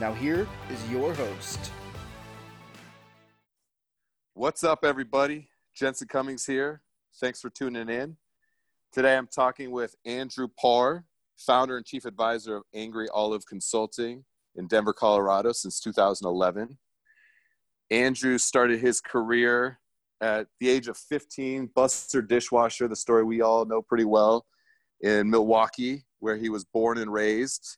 Now, here is your host. What's up, everybody? Jensen Cummings here. Thanks for tuning in. Today I'm talking with Andrew Parr, founder and chief advisor of Angry Olive Consulting in Denver, Colorado since 2011. Andrew started his career at the age of 15, buster dishwasher, the story we all know pretty well, in Milwaukee, where he was born and raised.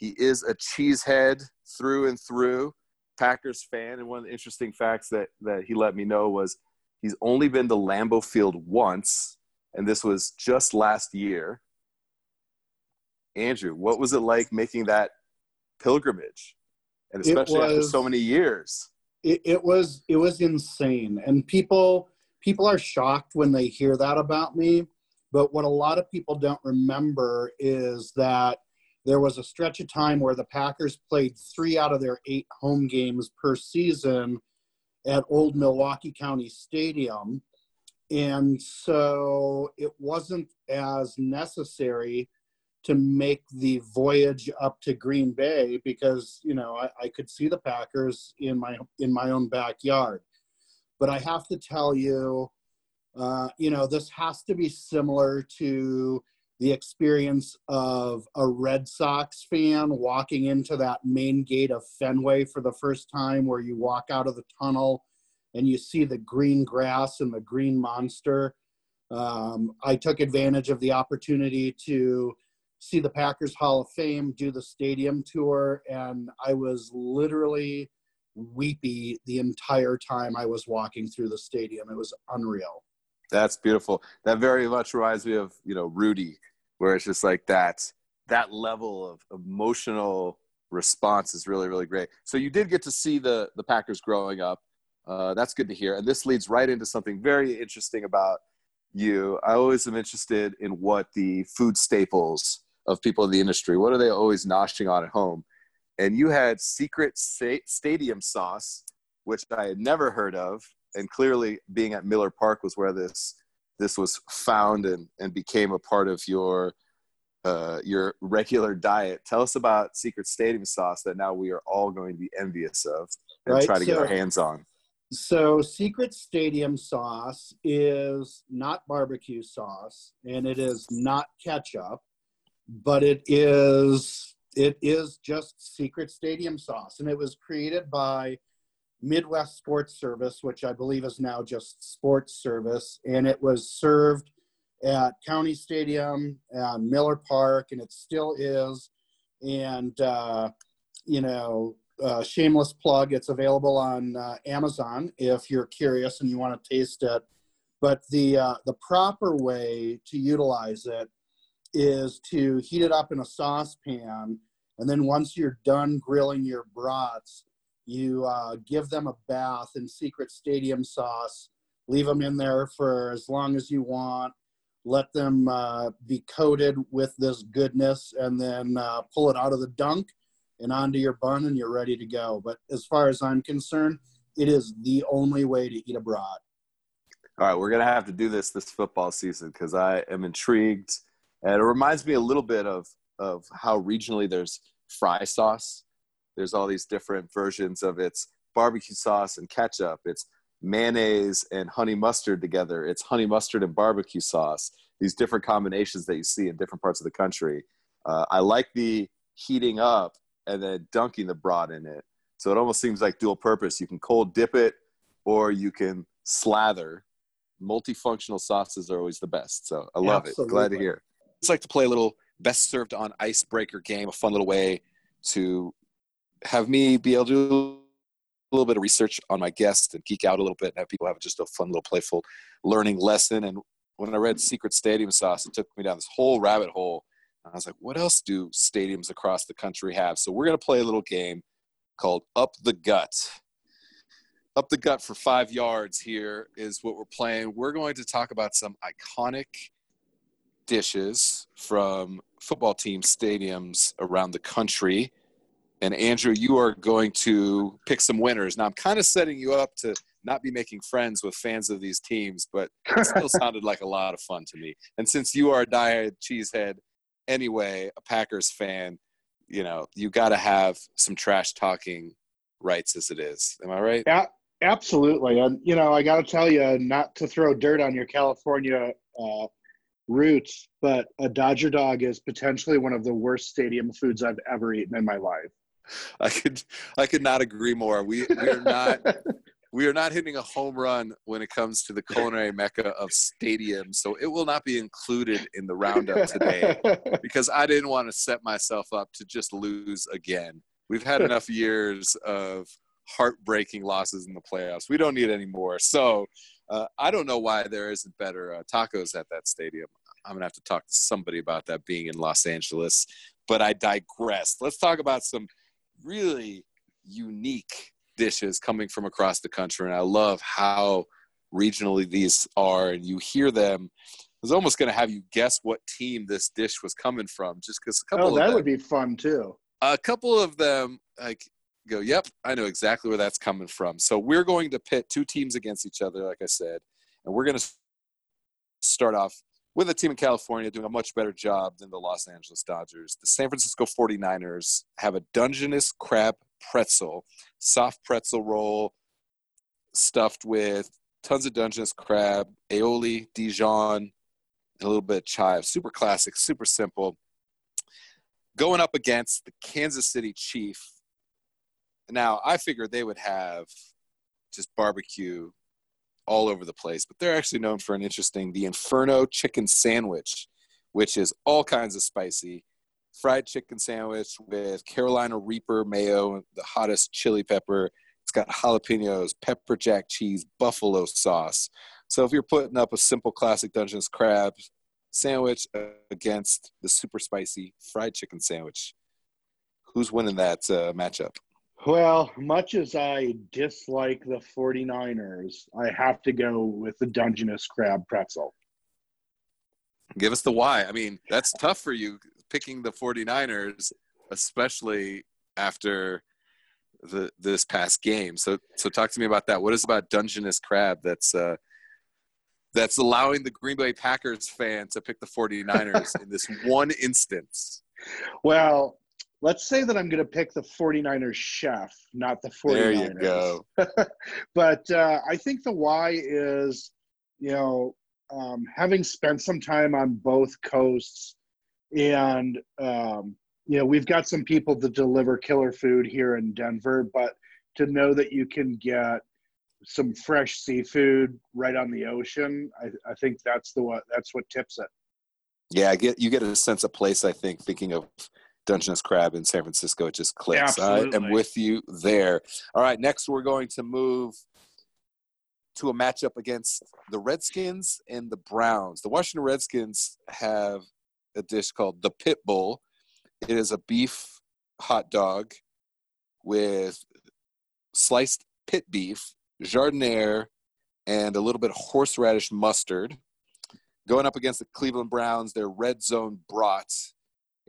He is a cheesehead through and through, Packers fan. And one of the interesting facts that, that he let me know was he's only been to Lambeau Field once, and this was just last year. Andrew, what was it like making that pilgrimage? And especially was, after so many years. It, it was it was insane. And people people are shocked when they hear that about me. But what a lot of people don't remember is that there was a stretch of time where the Packers played three out of their eight home games per season at Old Milwaukee County Stadium. And so it wasn't as necessary to make the voyage up to Green Bay because, you know, I, I could see the Packers in my in my own backyard. But I have to tell you, uh, you know, this has to be similar to the experience of a Red Sox fan walking into that main gate of Fenway for the first time, where you walk out of the tunnel and you see the green grass and the green monster. Um, I took advantage of the opportunity to see the Packers Hall of Fame, do the stadium tour, and I was literally weepy the entire time I was walking through the stadium. It was unreal. That's beautiful. That very much reminds me of you know Rudy, where it's just like that that level of emotional response is really really great. So you did get to see the the Packers growing up. Uh, that's good to hear. And this leads right into something very interesting about you. I always am interested in what the food staples of people in the industry. What are they always noshing on at home? And you had secret stadium sauce, which I had never heard of and clearly being at Miller Park was where this this was found and, and became a part of your uh, your regular diet. Tell us about Secret Stadium sauce that now we are all going to be envious of and right? try to so, get our hands on. So, Secret Stadium sauce is not barbecue sauce, and it is not ketchup, but it is it is just Secret Stadium sauce, and it was created by Midwest Sports Service, which I believe is now just Sports Service, and it was served at County Stadium and Miller Park, and it still is. And uh, you know, uh, shameless plug, it's available on uh, Amazon if you're curious and you want to taste it. But the uh, the proper way to utilize it is to heat it up in a saucepan, and then once you're done grilling your brats, you uh, give them a bath in secret stadium sauce, leave them in there for as long as you want, let them uh, be coated with this goodness, and then uh, pull it out of the dunk and onto your bun, and you're ready to go. But as far as I'm concerned, it is the only way to eat a brat. All right, we're gonna have to do this this football season because I am intrigued, and it reminds me a little bit of of how regionally there's fry sauce there's all these different versions of its barbecue sauce and ketchup. It's mayonnaise and honey mustard together. It's honey mustard and barbecue sauce. These different combinations that you see in different parts of the country. Uh, I like the heating up and then dunking the broth in it. So it almost seems like dual purpose. You can cold dip it or you can slather. Multifunctional sauces are always the best. So I love Absolutely. it. Glad to hear. It's like to play a little best served on icebreaker game, a fun little way to have me be able to do a little bit of research on my guest and geek out a little bit and have people have just a fun little playful learning lesson. And when I read Secret Stadium Sauce, it took me down this whole rabbit hole I was like, what else do stadiums across the country have? So we're going to play a little game called Up the Gut. Up the Gut for five yards here is what we're playing. We're going to talk about some iconic dishes from football team stadiums around the country. And Andrew, you are going to pick some winners. Now, I'm kind of setting you up to not be making friends with fans of these teams, but it still sounded like a lot of fun to me. And since you are a diehard cheesehead anyway, a Packers fan, you know, you got to have some trash talking rights as it is. Am I right? Yeah, absolutely. And, you know, I got to tell you, not to throw dirt on your California uh, roots, but a Dodger dog is potentially one of the worst stadium foods I've ever eaten in my life. I could I could not agree more. We we are not we are not hitting a home run when it comes to the culinary mecca of stadiums, so it will not be included in the roundup today because I didn't want to set myself up to just lose again. We've had enough years of heartbreaking losses in the playoffs. We don't need any more. So uh, I don't know why there isn't better uh, tacos at that stadium. I'm gonna have to talk to somebody about that being in Los Angeles. But I digress. Let's talk about some really unique dishes coming from across the country, and I love how regionally these are. And you hear them. I was almost going to have you guess what team this dish was coming from, just because a couple. Oh, that them, would be fun too. A couple of them, like go, yep, I know exactly where that's coming from. So we're going to pit two teams against each other, like I said, and we're going to start off with a team in California doing a much better job than the Los Angeles Dodgers. The San Francisco 49ers have a Dungeness crab pretzel, soft pretzel roll stuffed with tons of Dungeness crab, aioli, Dijon, and a little bit of chive. Super classic, super simple. Going up against the Kansas City Chief. Now, I figured they would have just barbecue all over the place, but they're actually known for an interesting the Inferno chicken sandwich, which is all kinds of spicy. Fried chicken sandwich with Carolina Reaper mayo, and the hottest chili pepper. It's got jalapenos, pepper jack cheese, buffalo sauce. So if you're putting up a simple classic Dungeness crab sandwich against the super spicy fried chicken sandwich, who's winning that uh, matchup? Well, much as I dislike the 49ers, I have to go with the Dungeness crab pretzel. Give us the why. I mean, that's tough for you picking the 49ers, especially after the this past game. So so talk to me about that. What is about Dungeness crab that's uh that's allowing the Green Bay Packers fan to pick the 49ers in this one instance? Well, let's say that I'm going to pick the 49ers chef, not the 49ers. There you go. but uh, I think the why is, you know, um, having spent some time on both coasts, and um, you know, we've got some people that deliver killer food here in Denver, but to know that you can get some fresh seafood right on the ocean, I, I think that's the what that's what tips it. Yeah, I get you get a sense of place. I think thinking of Dungeness crab in San Francisco, it just clicks. Absolutely. I am with you there. All right, next we're going to move to a matchup against the Redskins and the Browns. The Washington Redskins have a dish called the Pit Bull. It is a beef hot dog with sliced pit beef, jardiniere, and a little bit of horseradish mustard. Going up against the Cleveland Browns, their red zone brat,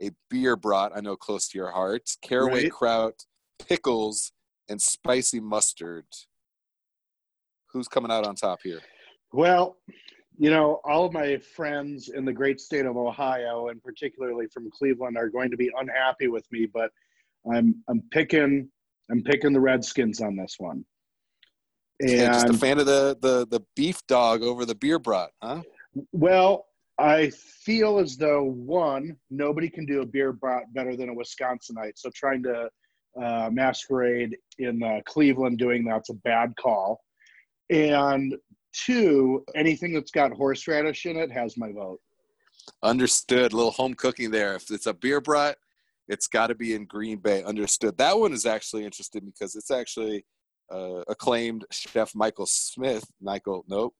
a beer brat, I know close to your heart, caraway Right. kraut, pickles, and spicy mustard. Who's coming out on top here? Well, you know, all of my friends in the great state of Ohio, and particularly from Cleveland, are going to be unhappy with me, but I'm I'm picking I'm picking the Redskins on this one. Yeah, just a fan of the, the the beef dog over the beer brat, huh? well, I feel as though one, nobody can do a beer brat better than a Wisconsinite. So trying to uh, masquerade in uh, Cleveland doing that's a bad call. And two, anything that's got horseradish in it has my vote. Understood. A little home cooking there. If it's a beer brat, it's got to be in Green Bay. Understood. That one is actually interesting because it's actually uh, acclaimed chef Michael Smith. Michael, nope,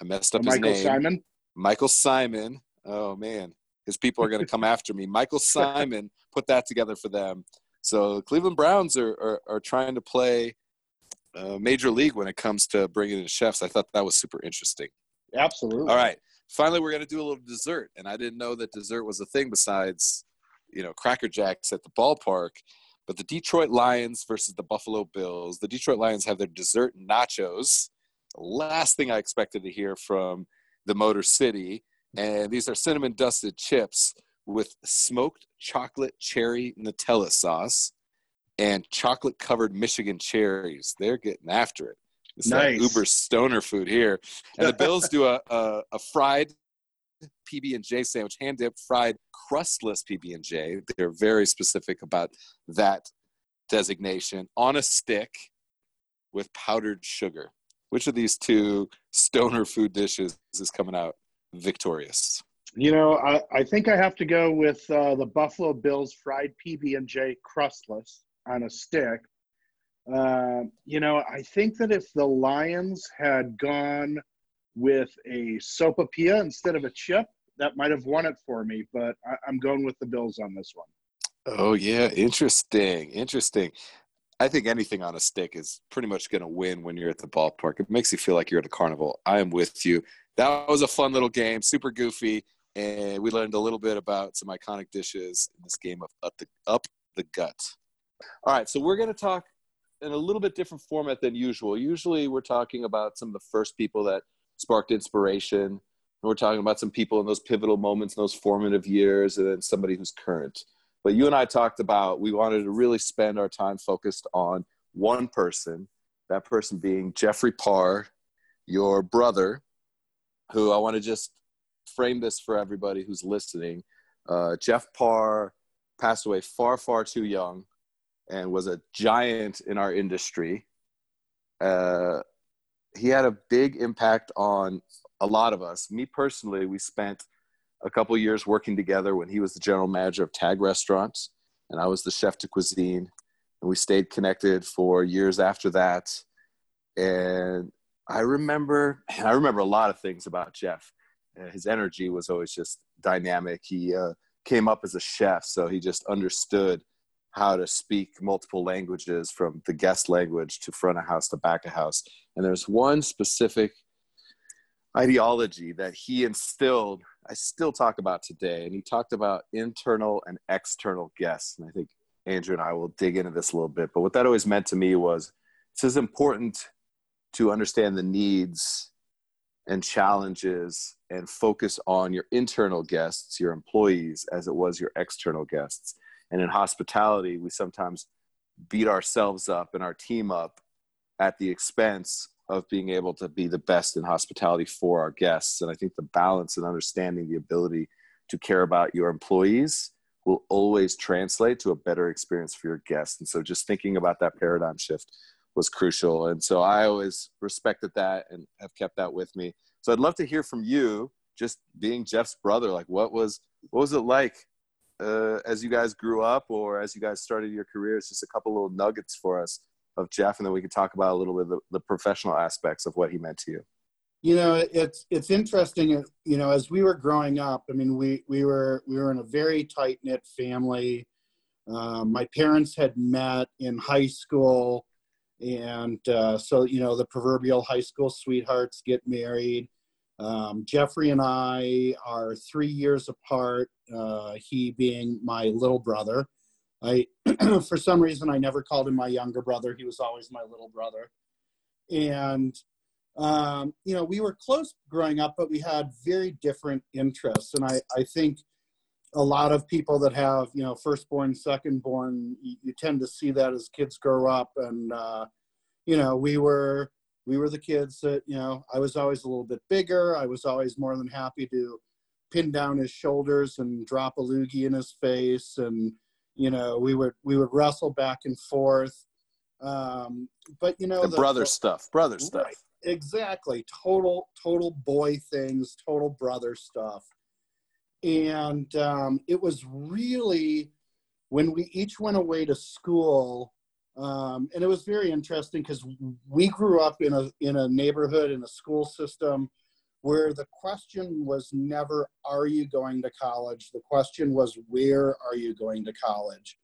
I messed up his Michael name. Symon. Michael Symon. Oh man, his people are going to come after me. Michael Symon put that together for them. So Cleveland Browns are, are, are trying to play uh, major league when it comes to bringing in chefs. I thought that was super interesting. Absolutely. All right. Finally, we're going to do a little dessert. And I didn't know that dessert was a thing besides, you know, Cracker Jacks at the ballpark. But the Detroit Lions versus the Buffalo Bills. The Detroit Lions have their dessert nachos. The last thing I expected to hear from the Motor City. Mm-hmm. And these are cinnamon dusted chips with smoked chocolate cherry Nutella sauce and chocolate covered Michigan cherries. They're getting after it. It's Nice. like uber stoner food here. And the Bills do a, a, a fried PB and J sandwich, hand dipped fried crustless PB and J. They're very specific about that designation on a stick with powdered sugar. Which of these two stoner food dishes is coming out victorious? You know, I, I think I have to go with uh, the Buffalo Bills fried PB and J crustless on a stick. Uh, you know, I think that if the Lions had gone with a sopapilla instead of a chip, that might have won it for me. But I, I'm going with the Bills on this one. Oh yeah, interesting, interesting. I think anything on a stick is pretty much going to win when you're at the ballpark. It makes you feel like you're at a carnival. I am with you. That was a fun little game, super goofy, and we learned a little bit about some iconic dishes in this game of up the up the gut. All right, so we're going to talk in a little bit different format than usual. Usually, we're talking about some of the first people that sparked inspiration. And we're talking about some people in those pivotal moments, in those formative years, and then somebody who's current. But you and I talked about we wanted to really spend our time focused on one person, that person being Jeffrey Parr, your brother, who I want to just frame this for everybody who's listening. Uh, Jeff Parr passed away far, far too young and was a giant in our industry. Uh, he had a big impact on a lot of us. Me personally, we spent a couple years working together when he was the general manager of Tag Restaurants and I was the chef de cuisine. And we stayed connected for years after that. And I remember, I remember a lot of things about Jeff. Uh, his energy was always just dynamic. He uh, came up as a chef, so he just understood how to speak multiple languages from the guest language to front of house to back of house. And there's one specific ideology that he instilled, I still talk about today. And he talked about internal and external guests. And I think Andrew and I will dig into this a little bit. But what that always meant to me was it's as important to understand the needs and challenges and focus on your internal guests, your employees, as it was your external guests. And in hospitality, we sometimes beat ourselves up and our team up at the expense of being able to be the best in hospitality for our guests. And I think the balance and understanding the ability to care about your employees will always translate to a better experience for your guests. And so just thinking about that paradigm shift was crucial. And so I always respected that and have kept that with me. So I'd love to hear from you, just being Jeff's brother. Like, what was what was it like uh, as you guys grew up, or as you guys started your careers? Just a couple little nuggets for us of Jeff, and then we could talk about a little bit the, the professional aspects of what he meant to you. You know, it's it's interesting. You know, as we were growing up, I mean, we we were we were in a very tight knit family. Um, my parents had met in high school, and uh, so you know the proverbial high school sweethearts get married. Um, Jeffrey and I are three years apart. Uh, he being my little brother. I, for some reason, I never called him my younger brother. He was always my little brother, and um, you know, we were close growing up, but we had very different interests. And I, I think a lot of people that have, you know, firstborn, secondborn, you, you tend to see that as kids grow up. And, uh, you know, we were, we were the kids that, you know, I was always a little bit bigger. I was always more than happy to pin down his shoulders and drop a loogie in his face. And, you know, we would, we would wrestle back and forth. Um, but you know, The, brother stuff, brother stuff. Exactly. Total, total boy things, total brother stuff. And um, it was really when we each went away to school, um, and it was very interesting because we grew up in a in a neighborhood in a school system where the question was never, Are you going to college? The question was, Where are you going to college?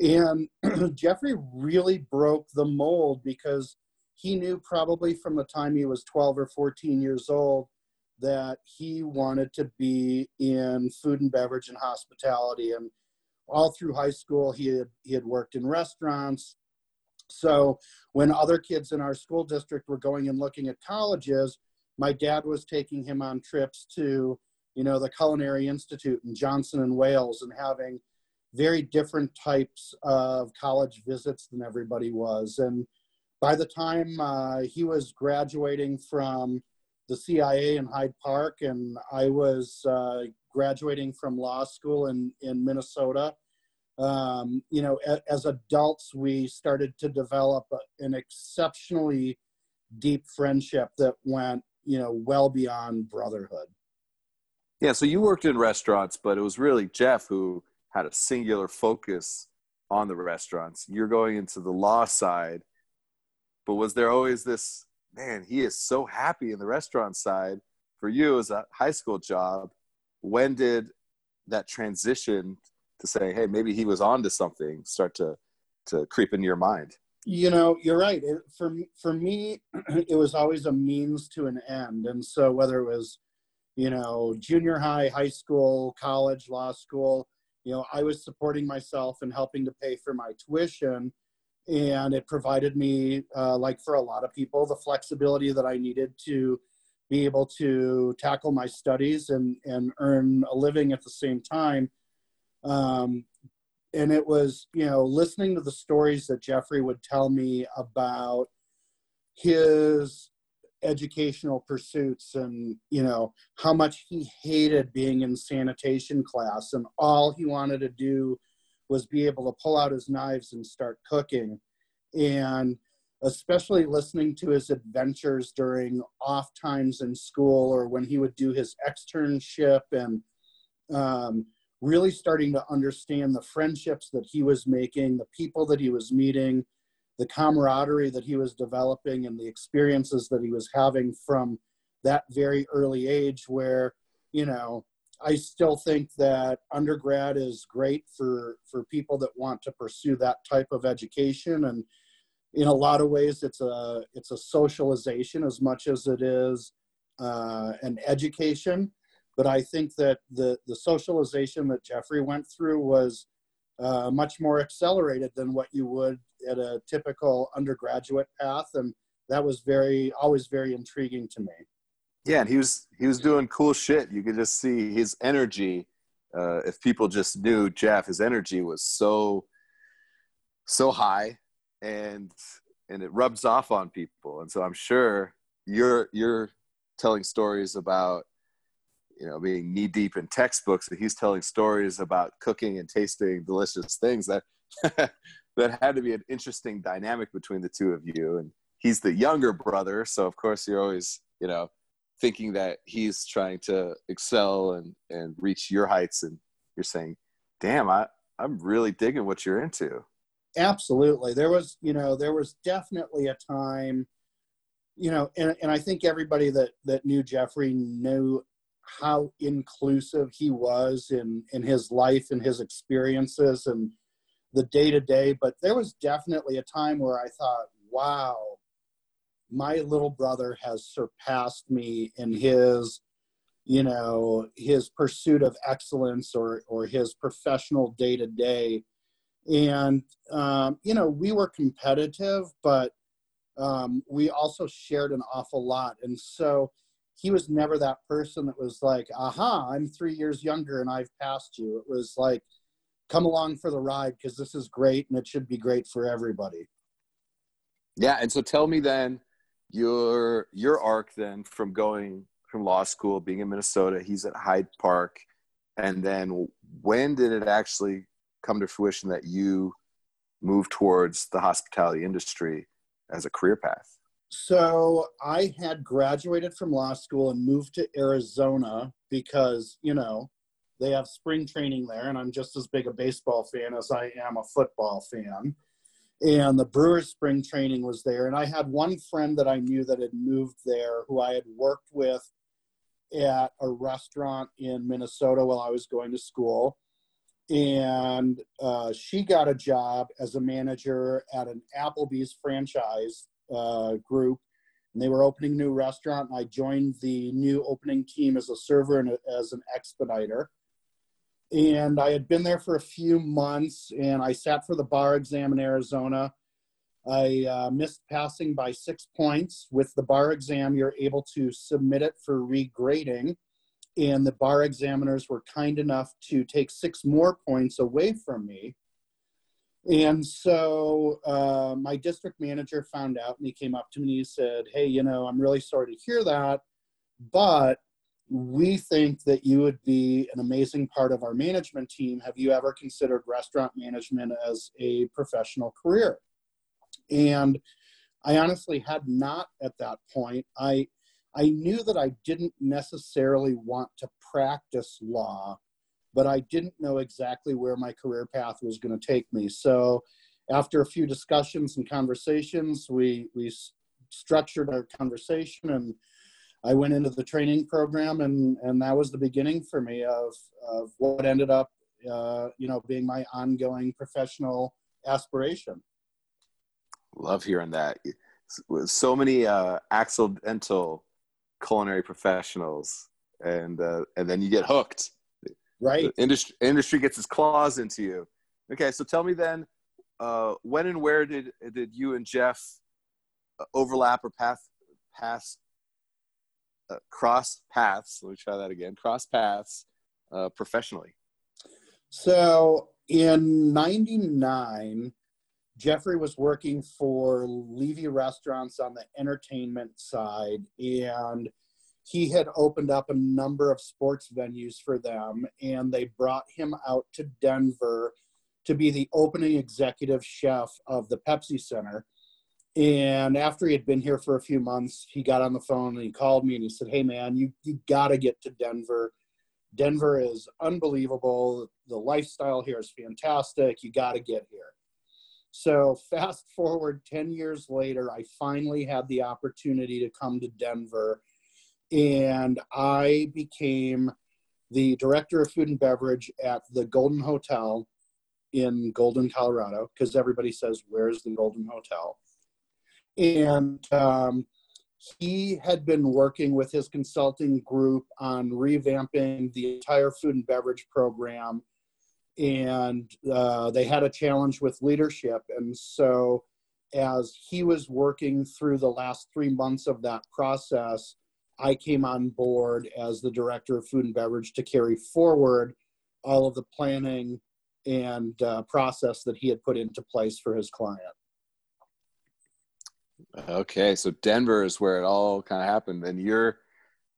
And Jeffrey really broke the mold because he knew probably from the time he was 12 or 14 years old that he wanted to be in food and beverage and hospitality. And all through high school, he had, he had worked in restaurants. So when other kids in our school district were going and looking at colleges, my dad was taking him on trips to, you know, the Culinary Institute in Johnson and Wales and having very different types of college visits than everybody was. And by the time uh, he was graduating from the CIA in Hyde Park, and I was uh, graduating from law school in, in Minnesota, um, you know, a, as adults, we started to develop an exceptionally deep friendship that went, you know, well beyond brotherhood. Yeah, so you worked in restaurants, but it was really Jeff who had a singular focus on the restaurants. You're going into the law side, but was there always this man? He is so happy in the restaurant side for you as a high school job. When did that transition to say, hey, maybe he was onto something start to to creep into your mind? You know, you're right. It, for for me, it was always a means to an end, and so whether it was, you know, junior high, high school, college, law school, you know, I was supporting myself and helping to pay for my tuition. And it provided me, uh, like for a lot of people, the flexibility that I needed to be able to tackle my studies and, and earn a living at the same time. Um, and it was, you know, listening to the stories that Jeffrey would tell me about his educational pursuits and you know how much he hated being in sanitation class and all he wanted to do was be able to pull out his knives and start cooking. And especially listening to his adventures during off times in school or when he would do his externship and um, really starting to understand the friendships that he was making the people that he was meeting the camaraderie that he was developing and the experiences that he was having from that very early age where you know i still think that undergrad is great for for people that want to pursue that type of education. And in a lot of ways it's a it's a socialization as much as it is uh, an education but i think that the the socialization that jeffrey went through was uh, much more accelerated than what you would at a typical undergraduate path, and that was very always very intriguing to me. Yeah, and he was he was doing cool shit. You could just see his energy. Uh, if people just knew Jeff, his energy was so so high, and and it rubs off on people. And so I'm sure you're you're telling stories about you know being knee deep in textbooks and he's telling stories about cooking and tasting delicious things that that had to be an interesting dynamic between the two of you. And he's the younger brother so of course you're always you know thinking that he's trying to excel and and reach your heights. And you're saying damn i i'm really digging what you're into. Absolutely. There was you know there was definitely a time you know and, and i think everybody that that knew jeffrey knew how inclusive he was in in his life and his experiences and the day to day but there was definitely a time where i thought wow my little brother has surpassed me in his you know his pursuit of excellence or or his professional day to day and um, you know we were competitive but um, we also shared an awful lot. And so he was never that person that was like, aha, I'm three years younger and I've passed you. It was like, come along for the ride because this is great and it should be great for everybody. Yeah. And so tell me then your your arc then from going from law school, being in Minnesota, he's at Hyde Park. And then when did it actually come to fruition that you moved towards the hospitality industry as a career path? So I had graduated from law school and moved to Arizona because, you know, they have spring training there, and I'm just as big a baseball fan as I am a football fan. And the Brewers spring training was there, and I had one friend that I knew that had moved there who I had worked with at a restaurant in Minnesota while I was going to school. And uh, she got a job as a manager at an Applebee's franchise uh, group. And they were opening a new restaurant. I joined the new opening team as a server and as an expediter. And I had been there for a few months and I sat for the bar exam in Arizona I uh, missed passing by six points. With the bar exam, you're able to submit it for regrading. And the bar examiners were kind enough to take six more points away from me. And so uh, my district manager found out and he came up to me and he said, Hey, you know, I'm really sorry to hear that, but we think that you would be an amazing part of our management team. Have you ever considered restaurant management as a professional career? And I honestly had not at that point. I I knew that I didn't necessarily want to practice law, but I didn't know exactly where my career path was going to take me. So after a few discussions and conversations, we we structured our conversation and I went into the training program and and that was the beginning for me of of what ended up uh, you know being my ongoing professional aspiration. Love hearing that. So many uh, accidental culinary professionals, and uh, and then you get hooked. Right. The industry industry gets its claws into you. Okay, so tell me then, uh, when and where did did you and Jeff uh, overlap or path pass uh, cross paths? Let me try that again. Cross paths uh, professionally. So in '99, Jeffrey was working for Levy Restaurants on the entertainment side, and he had opened up a number of sports venues for them, and they brought him out to Denver to be the opening executive chef of the Pepsi Center. And after he had been here for a few months, he got on the phone and he called me and he said, Hey, man, you, you got to get to Denver. Denver is unbelievable. The lifestyle here is fantastic. You got to get here. So, fast forward 10 years later, I finally had the opportunity to come to Denver and I became the director of food and beverage at the Golden Hotel in Golden, Colorado, because everybody says, Where's the Golden Hotel? And um, he had been working with his consulting group on revamping the entire food and beverage program and uh, they had a challenge with leadership. And so, as he was working through the last three months of that process, I came on board as the director of food and beverage to carry forward all of the planning and uh, process that he had put into place for his client. Okay, so Denver is where it all kind of happened, and you're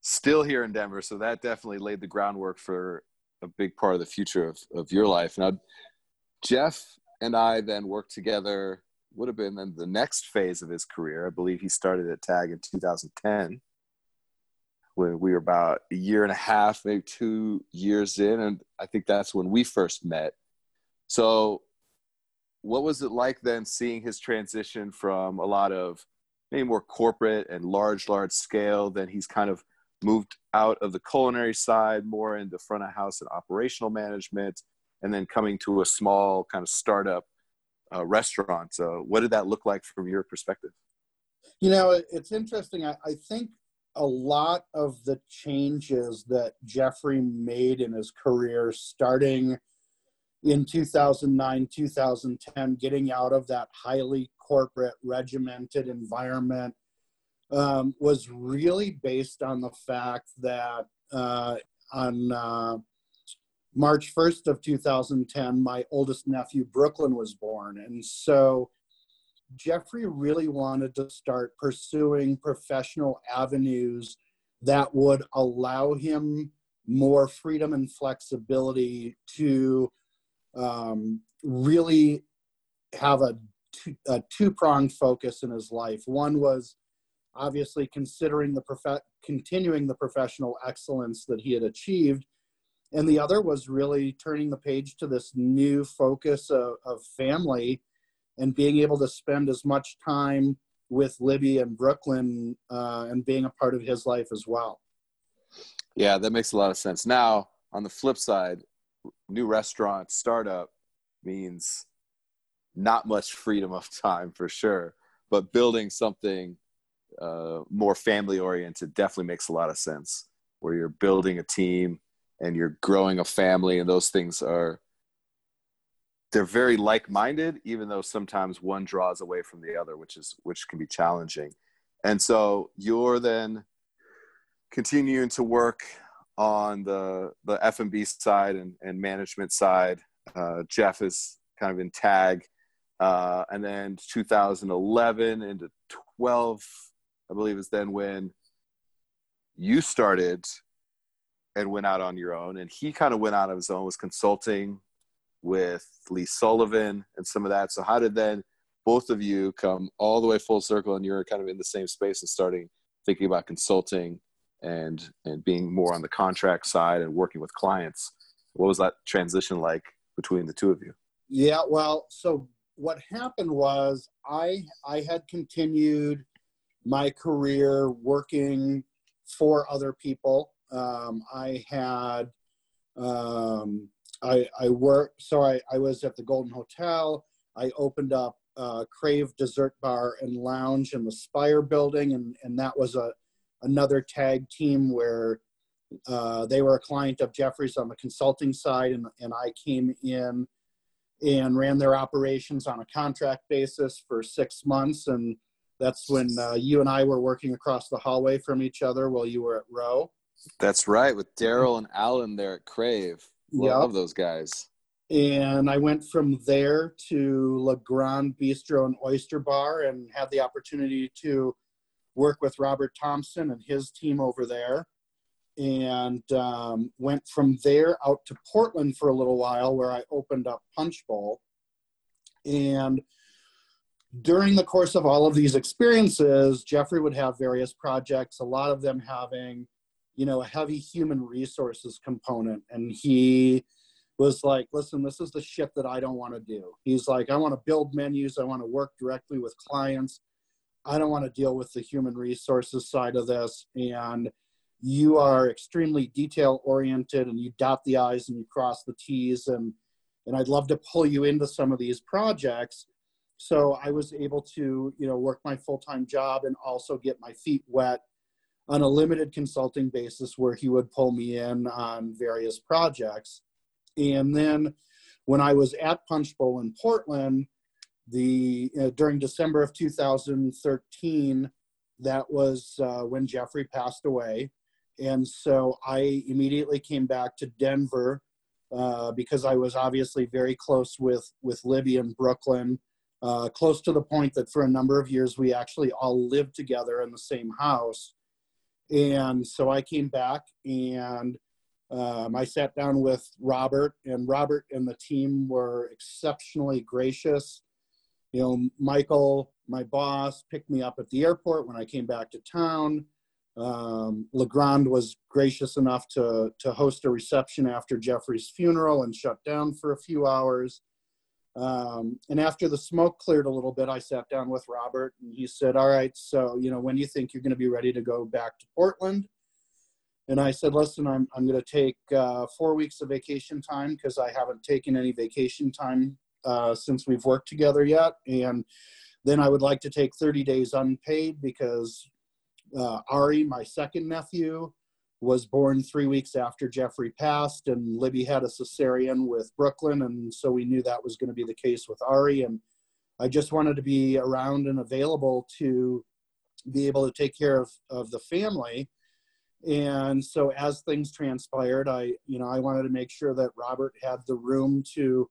still here in Denver, so that definitely laid the groundwork for a big part of the future of, of your life. Now, Jeff and I then worked together, would have been then the next phase of his career. I believe he started at TAG in 2010 when we were about a year and a half, maybe two years in. And I think that's when we first met. So, what was it like then seeing his transition from a lot of maybe more corporate and large, large scale? Then he's kind of moved out of the culinary side more into front of house and operational management, and then coming to a small kind of startup uh, restaurant. So, what did that look like from your perspective? You know, it's interesting. I, I think a lot of the changes that Jeffrey made in his career, starting in 2009, 2010, getting out of that highly corporate, regimented environment um, was really based on the fact that uh, on uh, March 1st of 2010, my oldest nephew Brooklyn was born, and so Jeffrey really wanted to start pursuing professional avenues that would allow him more freedom and flexibility to um, really have a, two, a two-pronged focus in his life. One was obviously considering the prof- continuing the professional excellence that he had achieved and the other was really turning the page to this new focus of, of family and being able to spend as much time with libby and brooklyn uh, and being a part of his life as well Yeah, that makes a lot of sense. Now, on the flip side, new restaurant startup means not much freedom of time for sure, but building something uh, more family oriented definitely makes a lot of sense. Where you're building a team and you're growing a family, and those things are they're very like minded, even though sometimes one draws away from the other, which is which can be challenging. And so you're then continuing to work on the the F&B side and, and management side. Uh, Jeff is kind of in tag. Uh, and then 2011 into 12, I believe is then when you started and went out on your own. And he kind of went out on his own, was consulting with Lee Sullivan and some of that. So how did then both of you come all the way full circle and you're kind of in the same space and starting thinking about consulting and and being more on the contract side and working with clients? What was that transition like between the two of you? Yeah well so what happened was i i had continued my career working for other people. Um, i had um, I, I worked so I, I was at the golden hotel i opened up uh, crave dessert bar and lounge in the spire building and, and that was a another tag team where uh, they were a client of Jeffrey's on the consulting side, and, and I came in and ran their operations on a contract basis for six months. And that's when uh, you and I were working across the hallway from each other while you were at Row. That's right, with Daryl and Alan there at Crave. Love yep. those guys. And I went from there to Le Grand Bistro and Oyster Bar and had the opportunity to work with Robert Thompson and his team over there, and um, went from there out to Portland for a little while, where I opened up Punch Bowl. And during the course of all of these experiences, Jeffrey would have various projects, a lot of them having, you know, a heavy human resources component. And he was like, listen, this is the shit that I don't want to do. He's like, I want to build menus, I want to work directly with clients. I don't want to deal with the human resources side of this. And you are extremely detail oriented and you dot the I's and you cross the T's. And, and I'd love to pull you into some of these projects. So I was able to, you know, work my full-time job and also get my feet wet on a limited consulting basis where he would pull me in on various projects. And then when I was at Punch Bowl in Portland, the uh, during December of 2013, that was uh, when Jeffrey passed away, and so I immediately came back to Denver uh, because I was obviously very close with with Libby in Brooklyn, uh, close to the point that for a number of years we actually all lived together in the same house, and so I came back and. Um, I sat down with Robert, and Robert and the team were exceptionally gracious you know, Michael, my boss, picked me up at the airport when I came back to town. Um, Le Grand was gracious enough to, to host a reception after Jeffrey's funeral and shut down for a few hours. Um, and after the smoke cleared a little bit, I sat down with Robert and he said, All right, so, you know, when do you think you're going to be ready to go back to Portland? And I said, Listen, I'm, I'm going to take uh, four weeks of vacation time because I haven't taken any vacation time uh, since we've worked together yet. And then I would like to take 30 days unpaid because uh, Ari, my second nephew, was born three weeks after Jeffrey passed, and Libby had a cesarean with Brooklyn, and so we knew that was going to be the case with Ari. And I just wanted to be around and available to be able to take care of, of the family. And so as things transpired, I, you know, I wanted to make sure that Robert had the room to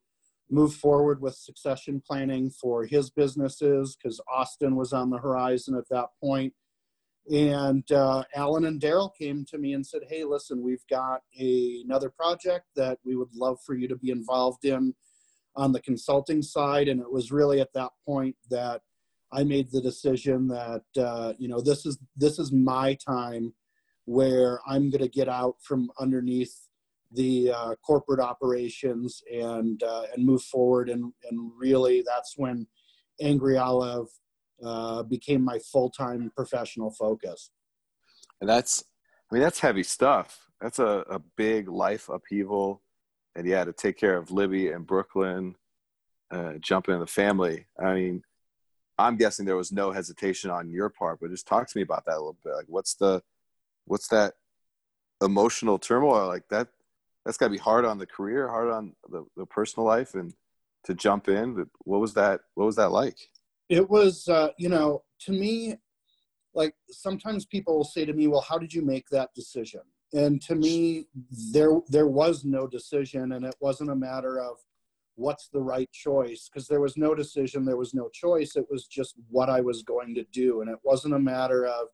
move forward with succession planning for his businesses because Austin was on the horizon at that point. And uh, Alan and Daryl came to me and said, Hey, listen, we've got a, another project that we would love for you to be involved in on the consulting side. And it was really at that point that I made the decision that, uh, you know, this is, this is my time where I'm going to get out from underneath the uh, corporate operations and uh, and move forward and and really that's when Angry Olive uh, became my full time professional focus. And that's I mean that's heavy stuff. that's a, a big life upheaval, and yeah, to take care of Libby and Brooklyn, uh, jump in the family. I mean, I'm guessing there was no hesitation on your part, but just talk to me about that a little bit. Like, what's the, what's that emotional turmoil like that? That's got to be hard on the career, hard on the, the personal life, and to jump in. What was that? What was that like? It was, uh, you know, to me, like sometimes people will say to me, "Well, how did you make that decision?" And to me, there there was no decision, and it wasn't a matter of what's the right choice because there was no decision, there was no choice. It was just what I was going to do, and it wasn't a matter of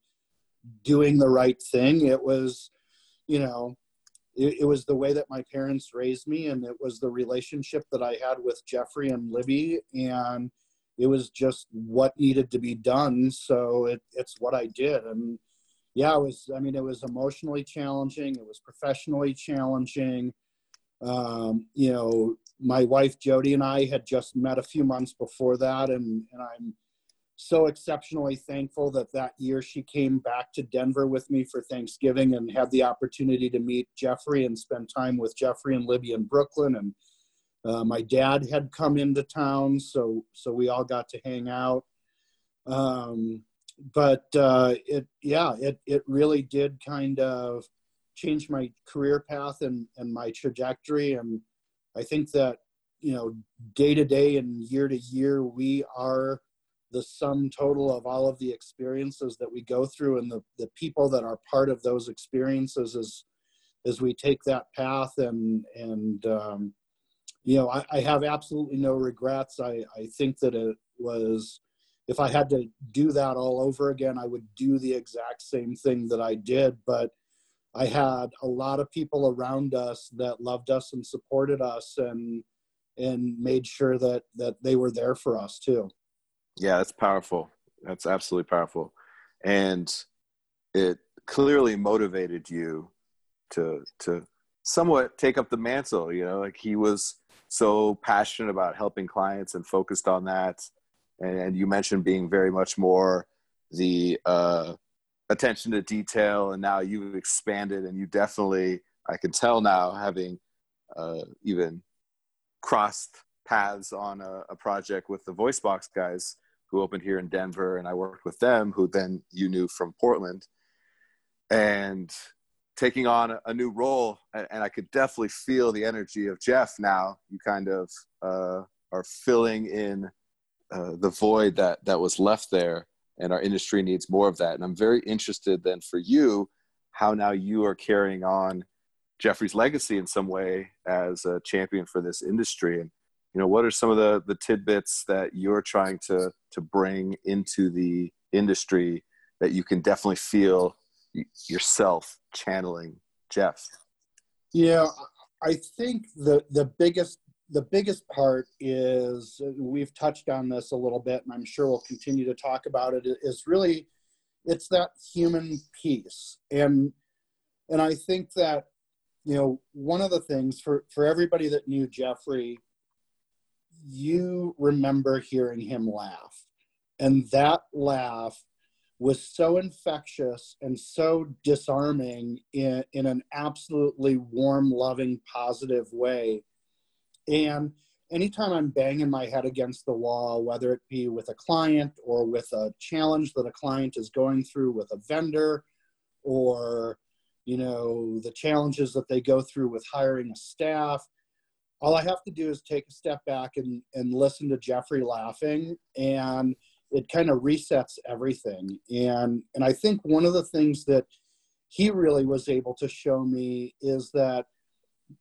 doing the right thing. It was, you know, it, it, was the way that my parents raised me and it was the relationship that i had with jeffrey and libby and it was just what needed to be done so it, it's what i did and yeah it was i mean it was emotionally challenging it was professionally challenging um, you know my wife jody and i had just met a few months before that and, and i'm so exceptionally thankful that that year she came back to Denver with me for Thanksgiving and had the opportunity to meet Jeffrey and spend time with Jeffrey and Libby in Brooklyn. And uh, my dad had come into town, so so we all got to hang out. Um, but uh, it, yeah, it it really did kind of change my career path and and my trajectory. And I think that you know, day to day and year to year, we are the sum total of all of the experiences that we go through and the, the people that are part of those experiences as as we take that path and and um, you know I, I, have absolutely no regrets I, I think that it was if i had to do that all over again i would do the exact same thing that i did but i had a lot of people around us that loved us and supported us and and made sure that that they were there for us too yeah, that's powerful. That's absolutely powerful. And it clearly motivated you to to somewhat take up the mantle, you know, like he was so passionate about helping clients and focused on that. And, and you mentioned being very much more the uh, attention to detail, and now you've expanded, and you definitely, I can tell now, having uh, even crossed paths on a, a project with the voice box guys who opened here in denver and i worked with them who then you knew from portland and taking on a, new role and i could definitely feel the energy of jeff now. You kind of uh, are filling in uh, the void that that was left there and our industry needs more of that. And i'm very interested then for you how now you are carrying on jeffrey's legacy in some way as a champion for this industry. And you know what are some of the the tidbits that you're trying to to bring into the industry that you can definitely feel yourself channeling jeff yeah i think the the biggest the biggest part is we've touched on this a little bit and i'm sure we'll continue to talk about it is really it's that human piece and and i think that you know one of the things for for everybody that knew jeffrey you remember hearing him laugh. And that laugh was so infectious and so disarming in, in an absolutely warm, loving, positive way. And anytime I'm banging my head against the wall, whether it be with a client or with a challenge that a client is going through with a vendor or you know the challenges that they go through with hiring a staff all I have to do is take a step back and, and listen to Jeffrey laughing and it kind of resets everything. And, and I think one of the things that he really was able to show me is that,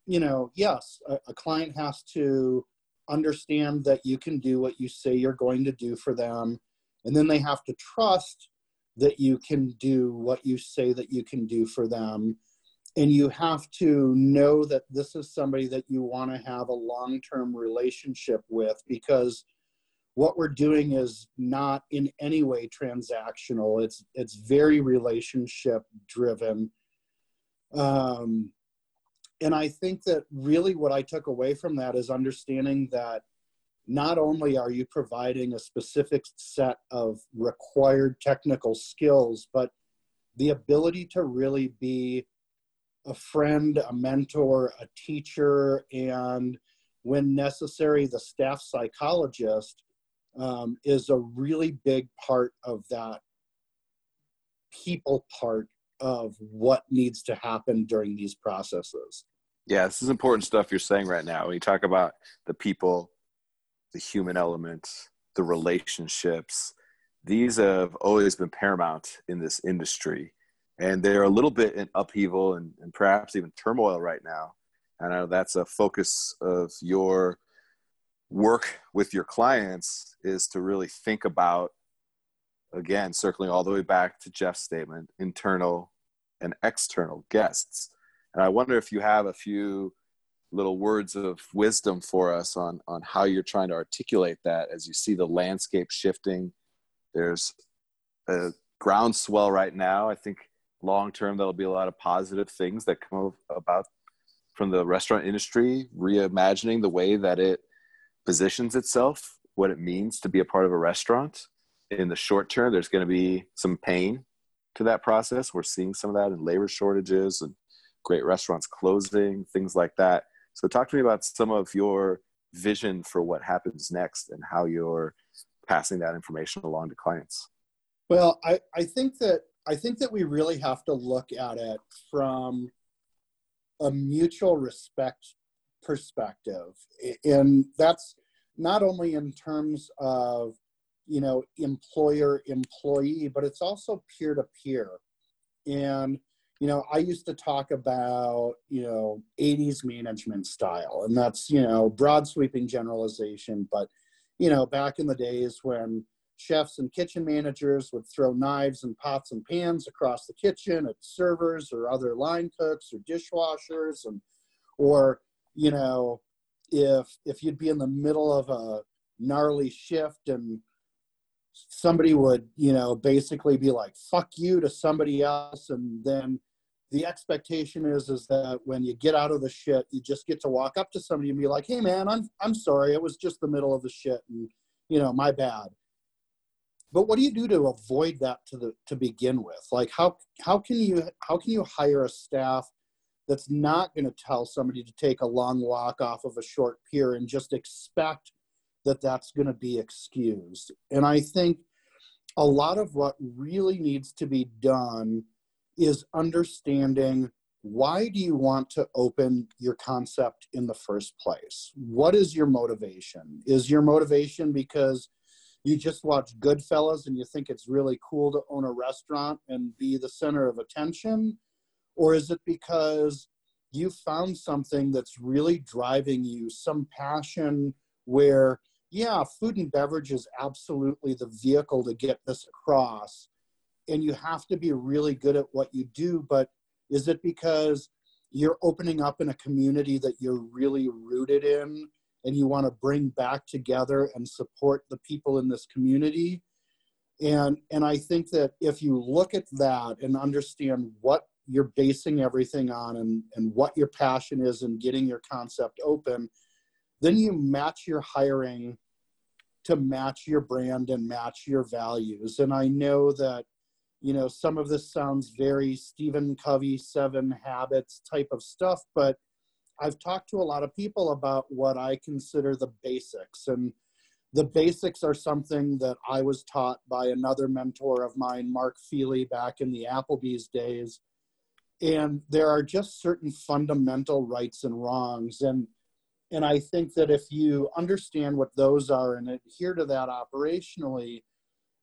you know, yes, a, a client has to understand that you can do what you say you're going to do for them. And then they have to trust that you can do what you say that you can do for them and you have to know that this is somebody that you want to have a long-term relationship with because what we're doing is not in any way transactional. It's it's very relationship driven. Um, and i think that really what i took away from that is understanding that not only are you providing a specific set of required technical skills but the ability to really be a friend, a mentor, a teacher, and when necessary, the staff psychologist um, is a really big part of that people part of what needs to happen during these processes. Yeah, this is important stuff you're saying right now. When you talk about the people, the human elements, the relationships, these have always been paramount in this industry. And they're a little bit in upheaval and, and perhaps even turmoil right now. And I know that's a focus of your work with your clients is to really think about again circling all the way back to jeff's statement internal and external guests. And i wonder if you have a few little words of wisdom for us on on how you're trying to articulate that as you see the landscape shifting. There's a groundswell right now. I think long term there'll be a lot of positive things that come about from the restaurant industry reimagining the way that it positions itself, what it means to be a part of a restaurant. In the short term, there's going to be some pain to that process. We're seeing some of that in labor shortages and great restaurants closing, things like that. So, talk to me about some of your vision for what happens next and how you're passing that information along to clients. Well, I, I think that I think that we really have to look at it from a mutual respect perspective. And that's not only in terms of, you know, employer employee, but it's also peer to peer. And, you know, I used to talk about, you know, 80s management style, and that's, you know, broad sweeping generalization. But, you know, back in the days when chefs and kitchen managers would throw knives and pots and pans across the kitchen at servers or other line cooks or dishwashers and or you know, if if you'd be in the middle of a gnarly shift and somebody would, you know, basically be like "fuck you" to somebody else, and then the expectation is is that when you get out of the shit, you just get to walk up to somebody and be like, "Hey, man, I'm I'm sorry, it was just the middle of the shit, and you know, my bad." But what do you do to avoid that to the to begin with? Like, how how can you how can you hire a staff that's not going to tell somebody to take a long walk off of a short pier and just expect that that's going to be excused. And I think a lot of what really needs to be done is understanding why do you want to open your concept in the first place? What is your motivation? Is your motivation because you just watch Goodfellas and you think it's really cool to own a restaurant and be the center of attention? Or is it because you found something that's really driving you, some passion where, yeah, food and beverage is absolutely the vehicle to get this across. And you have to be really good at what you do. But is it because you're opening up in a community that you're really rooted in and you want to bring back together and support the people in this community? And, and I think that if you look at that and understand what you're basing everything on and, and what your passion is and getting your concept open, then you match your hiring to match your brand and match your values. And I know that, you know, some of this sounds very Stephen Covey, Seven Habits type of stuff, but I've talked to a lot of people about what I consider the basics. And the basics are something that I was taught by another mentor of mine, Mark Feely, back in the Applebee's days and there are just certain fundamental rights and wrongs. And and i think that if you understand what those are and adhere to that operationally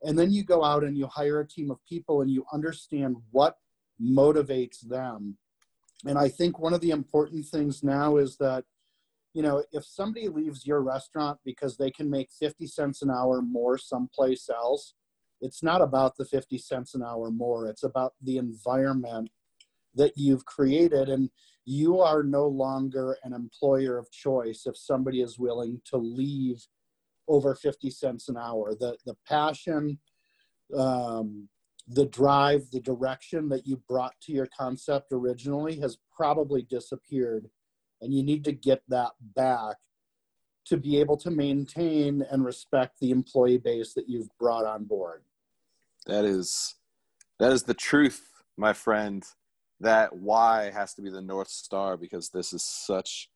and then you go out and you hire a team of people and you understand what motivates them. And i think one of the important things now is that you know if somebody leaves your restaurant because they can make 50 cents an hour more someplace else it's not about the 50 cents an hour more. It's about the environment that you've created and you are no longer an employer of choice if somebody is willing to leave over 50 cents an hour. The the passion um, the drive the direction that you brought to your concept originally has probably disappeared and you need to get that back to be able to maintain and respect the employee base that you've brought on board. That is that is the truth my friend that why has to be the North Star because this is such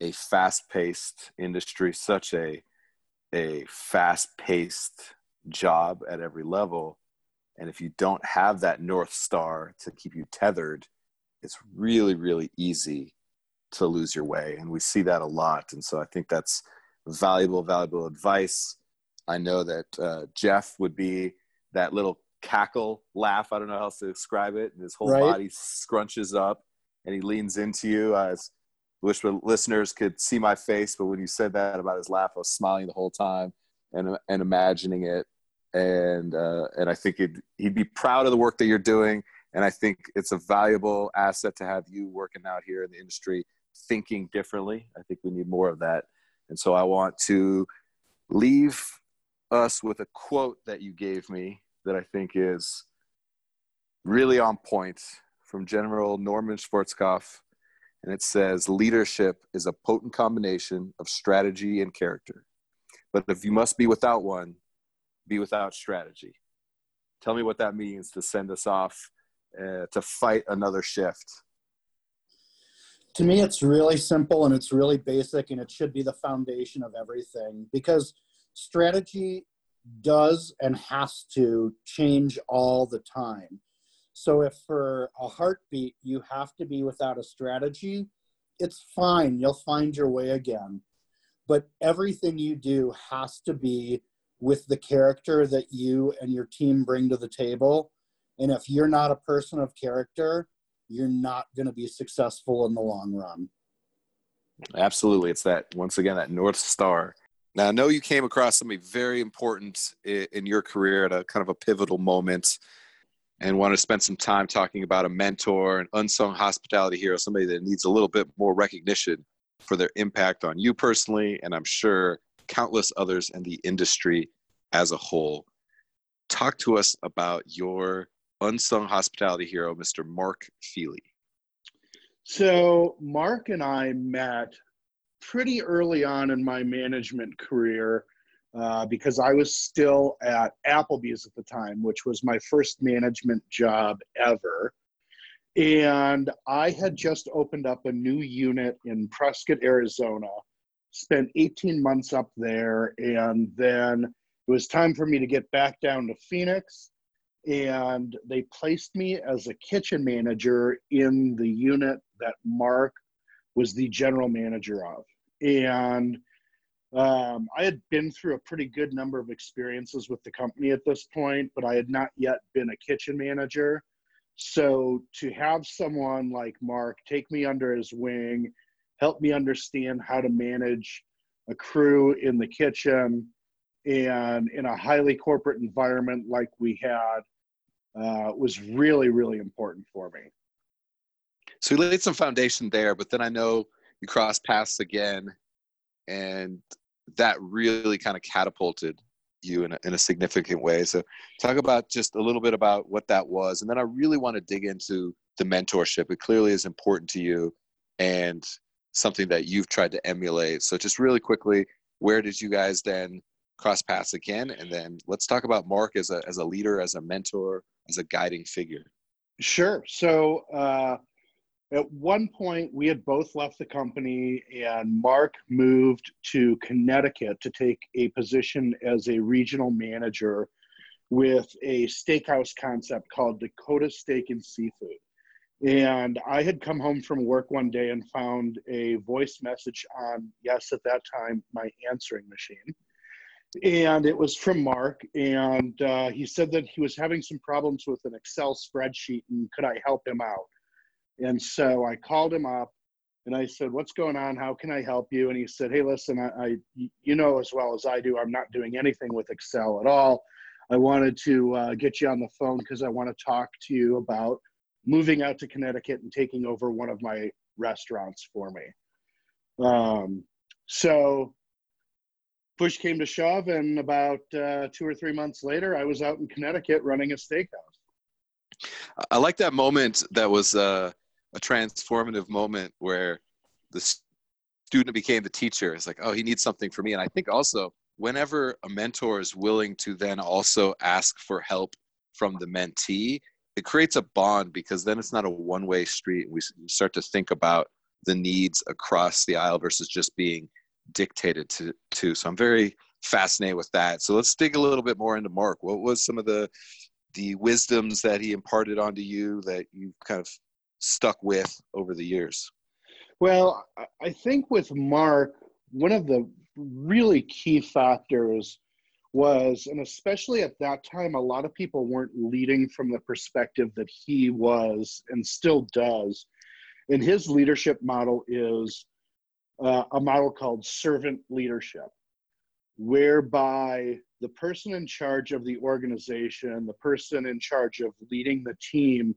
a fast-paced industry, such a a fast-paced job at every level. And if you don't have that North Star to keep you tethered, it's really, really easy to lose your way. And we see that a lot. And so I think that's valuable, valuable advice. I know that uh, Jeff would be that little cackle laugh. I don't know how else to describe it. And his whole Right. body scrunches up and he leans into you. I wish the listeners could see my face, but when you said that about his laugh, I was smiling the whole time and, and imagining it. And, uh, and I think he'd, he'd be proud of the work that you're doing. And I think it's a valuable asset to have you working out here in the industry, thinking differently. I think we need more of that. And so I want to leave us with a quote that you gave me that I think is really on point from General Norman Schwarzkopf. And it says, Leadership is a potent combination of strategy and character. But if you must be without one, be without strategy. Tell me what that means to send us off uh, to fight another shift. to me it's really simple and it's really basic and it should be the foundation of everything because strategy does and has to change all the time so if for a heartbeat you have to be without a strategy it's fine you'll find your way again but everything you do has to be with the character that you and your team bring to the table and if you're not a person of character you're not going to be successful in the long run. Absolutely. It's that, once again, that North Star. Now, I know you came across something very important in your career at a kind of a pivotal moment and want to spend some time talking about a mentor, an unsung hospitality hero, somebody that needs a little bit more recognition for their impact on you personally, and I'm sure countless others in the industry as a whole. Talk to us about your unsung hospitality hero, Mr. Mark Feely. So Mark and I met pretty early on in my management career uh, because I was still at Applebee's at the time, which was my first management job ever. And I had just opened up a new unit in Prescott, Arizona, spent 18 months up there, and then it was time for me to get back down to Phoenix. And they placed me as a kitchen manager in the unit that Mark was the general manager of. And um, I had been through a pretty good number of experiences with the company at this point, but I had not yet been a kitchen manager. So to have someone like Mark take me under his wing, help me understand how to manage a crew in the kitchen and in a highly corporate environment like we had uh, was really, really important for me. So you laid some foundation there, but then I know you crossed paths again, and that really kind of catapulted you in a, in a significant way. So talk about just a little bit about what that was, and then I really want to dig into the mentorship. It clearly is important to you, and something that you've tried to emulate. So just really quickly, where did you guys then cross paths again? And then let's talk about Mark as a as a leader, as a mentor, as a guiding figure. Sure. So uh, at one point, we had both left the company, and Mark moved to Connecticut to take a position as a regional manager with a steakhouse concept called Dakota Steak and Seafood. And I had come home from work one day and found a voice message on, yes, at that time, my answering machine. And it was from Mark. And uh, he said that he was having some problems with an Excel spreadsheet and could I help him out? And so I called him up and I said, What's going on? How can I help you? And he said, Hey, listen, I, I you know as well as I do, I'm not doing anything with Excel at all. I wanted to uh, get you on the phone because I want to talk to you about moving out to Connecticut and taking over one of my restaurants for me. Um, so push came to shove, and about uh, two or three months later, I was out in Connecticut running a steakhouse. I like that moment that was uh, a transformative moment where the student became the teacher. It's like, oh, he needs something for me. And I think also, whenever a mentor is willing to then also ask for help from the mentee, it creates a bond because then it's not a one way street. We start to think about the needs across the aisle versus just being dictated to to. So I'm very fascinated with that. So let's dig a little bit more into Mark. What was some of the the wisdoms that he imparted onto you that you kind of stuck with over the years? Well, I think with Mark, one of the really key factors was, and especially at that time, a lot of people weren't leading from the perspective that he was and still does. And his leadership model is uh, a model called servant leadership, whereby the person in charge of the organization, the person in charge of leading the team,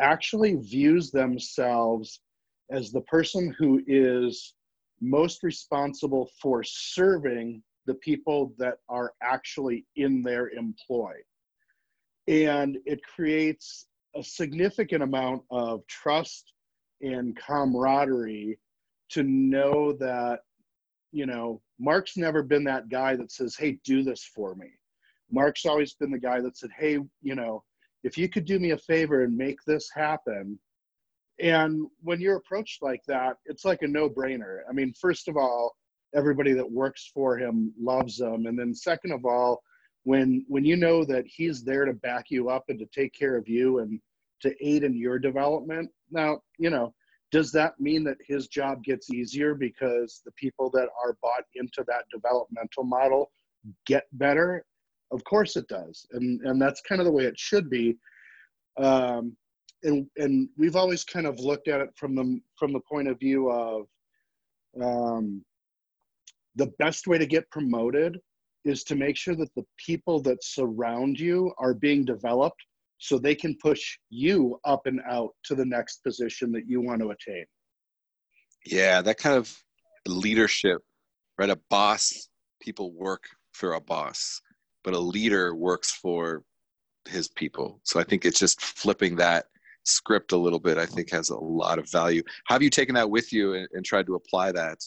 actually views themselves as the person who is most responsible for serving the people that are actually in their employ. And it creates a significant amount of trust and camaraderie to know that, you know, Mark's never been that guy that says, hey, do this for me. Mark's always been the guy that said, hey, you know, if you could do me a favor and make this happen. And when you're approached like that, it's like a no brainer. I mean, first of all, everybody that works for him loves him. And then second of all, when when you know that he's there to back you up and to take care of you and to aid in your development, now, you know, does that mean that his job gets easier because the people that are bought into that developmental model get better? Of course it does. And and that's kind of the way it should be. Um, and and we've always kind of looked at it from the from the point of view of um, the best way to get promoted is to make sure that the people that surround you are being developed so they can push you up and out to the next position that you want to attain. Yeah, that kind of leadership, right? A boss, people work for a boss, but a leader works for his people. So I think it's just flipping that script a little bit, I think has a lot of value. Have you taken that with you and, and tried to apply that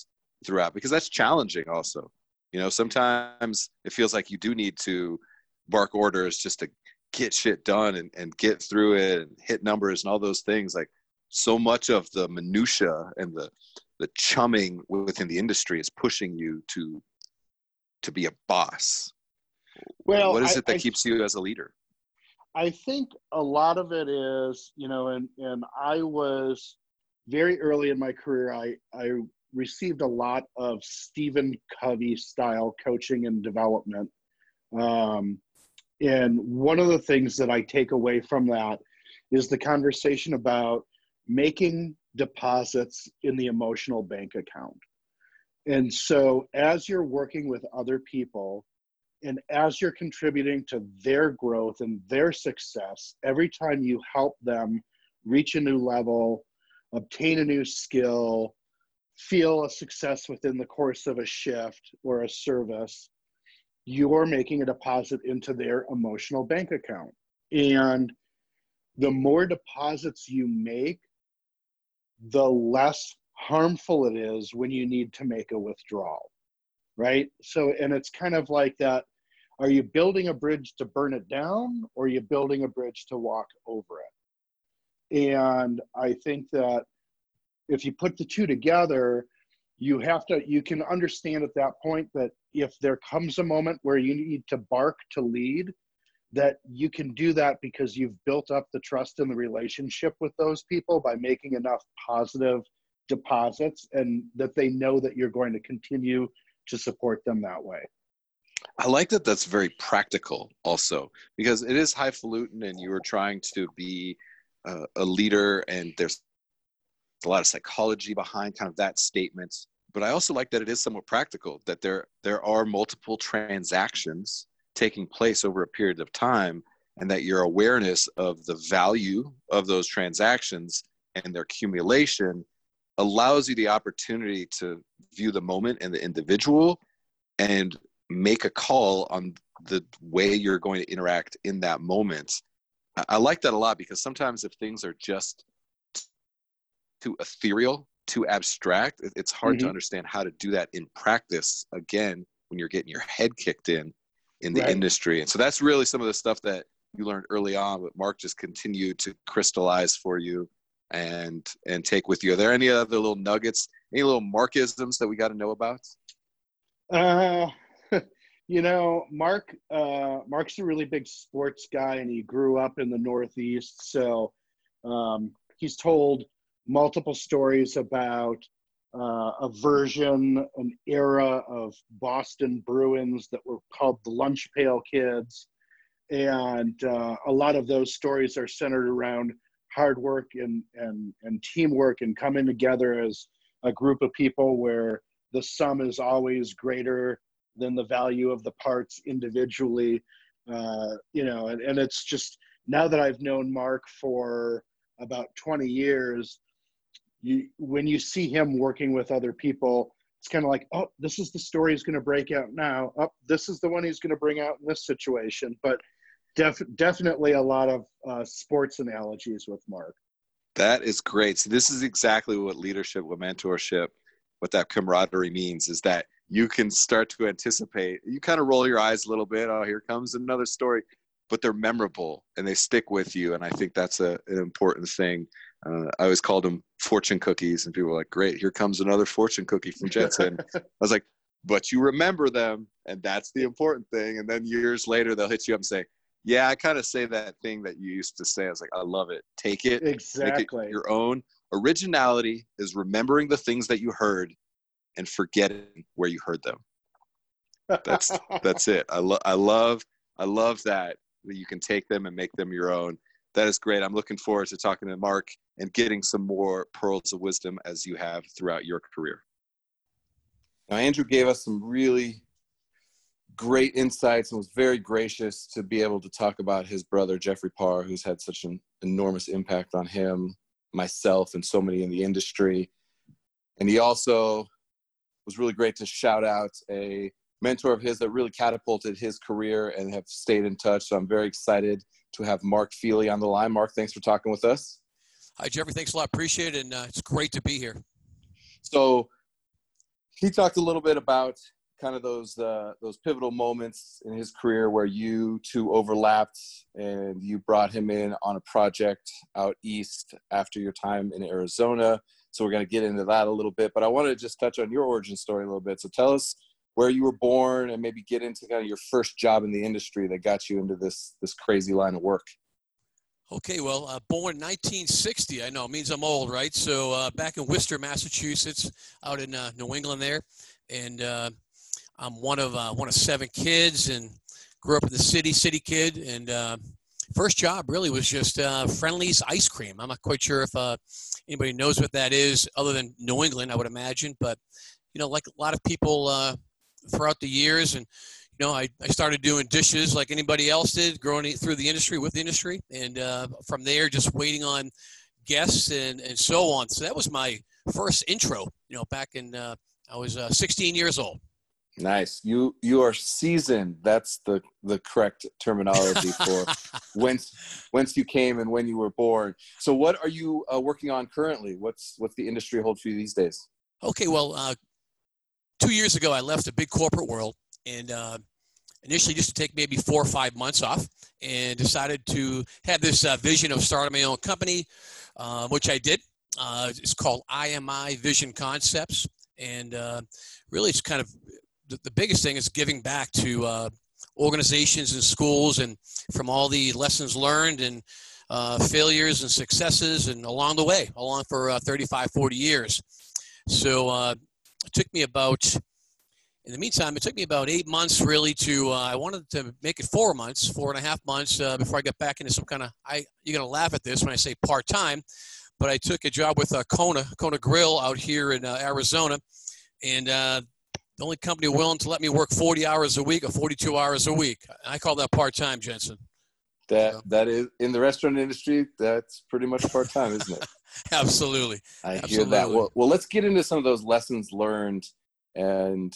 throughout because that's challenging also you know sometimes it feels like you do need to bark orders just to get shit done and, and get through it and hit numbers and all those things like so much of the minutia and the the chumming within the industry is pushing you to to be a boss well what is it that I, keeps you as a leader i think a lot of it is you know and and i was very early in my career i i received a lot of Stephen Covey style coaching and development. Um, and one of the things that I take away from that is the conversation about making deposits in the emotional bank account. And so, as you're working with other people and as you're contributing to their growth and their success, every time you help them reach a new level, obtain a new skill, feel a success within the course of a shift or a service, you're making a deposit into their emotional bank account. And the more deposits you make, the less harmful it is when you need to make a withdrawal. Right? So, and it's kind of like that are you building a bridge to burn it down or are you building a bridge to walk over it? And I think that if you put the two together, you have to you can understand at that point that if there comes a moment where you need to bark to lead that you can do that because you've built up the trust in the relationship with those people by making enough positive deposits and that they know that you're going to continue to support them that way. I like that that's very practical also because it is highfalutin and you are trying to be uh, a leader and there's a lot of psychology behind kind of that statement. But i also like that it is somewhat practical that there there are multiple transactions taking place over a period of time and that your awareness of the value of those transactions and their accumulation allows you the opportunity to view the moment and the individual and make a call on the way you're going to interact in that moment. I like that a lot because sometimes if things are just too ethereal, too abstract, it's hard mm-hmm. to understand how to do that in practice again when you're getting your head kicked in in the right. industry. And so that's really some of the stuff that you learned early on, but Mark just continued to crystallize for you and and take with you. Are there any other little nuggets, any little Markisms that we got to know about? Uh, you know, Mark. Uh, Mark's a really big sports guy, and he grew up in the Northeast. So um, he's told multiple stories about uh, a version, an era of Boston Bruins that were called the Lunch Pail Kids. And uh, a lot of those stories are centered around hard work and, and, and teamwork and coming together as a group of people where the sum is always greater than the value of the parts individually. Uh, you know, and, and it's just now that I've known Mark for about 20 years, you when you see him working with other people it's kind of like oh this is the story he's going to break out now. Oh this is the one he's going to bring out in this situation. But def- definitely a lot of uh, sports analogies with mark. That is great. So this is exactly what leadership what mentorship what that camaraderie means is that you can start to anticipate you kind of roll your eyes a little bit oh here comes another story but they're memorable and they stick with you and i think that's a, an important thing uh, I always called them fortune cookies, and people were like, "Great, here comes another fortune cookie from Jensen." I was like, "But you remember them, and that's the important thing." And then years later, they'll hit you up and say, "Yeah, I kind of say that thing that you used to say." I was like, "I love it. Take it, exactly, it your own." Originality is remembering the things that you heard and forgetting where you heard them. That's that's it. I love I love I love that that you can take them and make them your own that is great. I'm looking forward to talking to Mark and getting some more pearls of wisdom as you have throughout your career. Now, Andrew gave us some really great insights and was very gracious to be able to talk about his brother, Jeffrey Parr, who's had such an enormous impact on him, myself, and so many in the industry. And he also was really great to shout out a mentor of his that really catapulted his career and have stayed in touch. So I'm very excited to have Mark Feely on the line. Mark, thanks for talking with us. Hi, Jeffrey. Thanks a lot. Appreciate it. And uh, it's great to be here. So he talked a little bit about kind of those uh, those pivotal moments in his career where you two overlapped and you brought him in on a project out east after your time in Arizona. So we're going to get into that a little bit, but I wanted to just touch on your origin story a little bit. So tell us where you were born and maybe get into kind of your first job in the industry that got you into this this crazy line of work. Okay, well, uh, born 1960. I know it means I'm old, right? So uh, back in Worcester, Massachusetts, out in uh, New England there, and uh, I'm one of uh, one of seven kids, and grew up in the city, city kid, and uh, first job really was just Friendly's ice cream. I'm not quite sure if anybody knows what that is, other than New England, I would imagine, but you know, like a lot of people throughout the years. And, you know, I, I started doing dishes like anybody else did, growing through the industry with the industry. And uh, from there, just waiting on guests and, and so on. So that was my first intro, you know, back in, uh, I was uh, 16 years old. Nice. You you are seasoned. That's the the correct terminology for whence whence you came and when you were born. So, what are you uh, working on currently? What's what's the industry hold for you these days? Okay, well, uh, two years ago, I left a big corporate world and uh, initially just to take maybe four or five months off and decided to have this uh, vision of starting my own company, uh, which I did. Uh, it's called IMI Vision Concepts. And uh, really, it's kind of the, the, biggest thing is giving back to uh, organizations and schools and from all the lessons learned and failures and successes and along the way, along for 35, 40 years. So it took me about in the meantime, it took me about eight months really to. Uh, I wanted to make it four months, four and a half months uh, before I got back into some kind of. I you're gonna laugh at this when I say part time, but I took a job with uh, Kona Kona Grill out here in uh, Arizona, and uh, the only company willing to let me work 40 hours a week or 42 hours a week. I call that part time, Jensen. That that is in the restaurant industry. That's pretty much part time, isn't it? Absolutely. I Absolutely. hear that. Well, well, let's get into some of those lessons learned and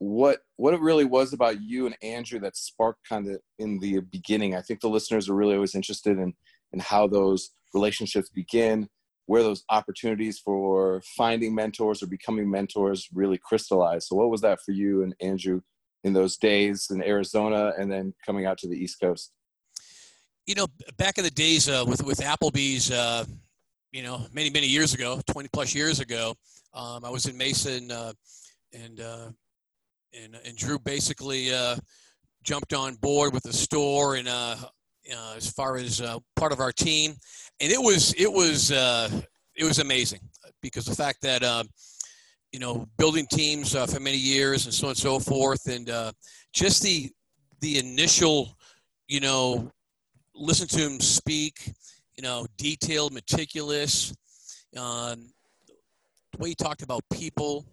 what what it really was about you and Andrew that sparked kind of in the beginning. I think the listeners are really always interested in in how those relationships begin, where those opportunities for finding mentors or becoming mentors really crystallized. So, what was that for you and Andrew in those days in Arizona, and then coming out to the East Coast? you know, back in the days uh, with with Applebee's, uh, you know, many many years ago, twenty plus years ago, um, I was in Mesa, uh, and uh, and and Drew basically uh, jumped on board with the store and uh, uh, as far as uh, part of our team, and it was it was uh, it was amazing because the fact that uh, you know building teams uh, for many years and so on and so forth, and uh, just the the initial you know listen to him speak, you know detailed, meticulous. Um, the way he talked about people,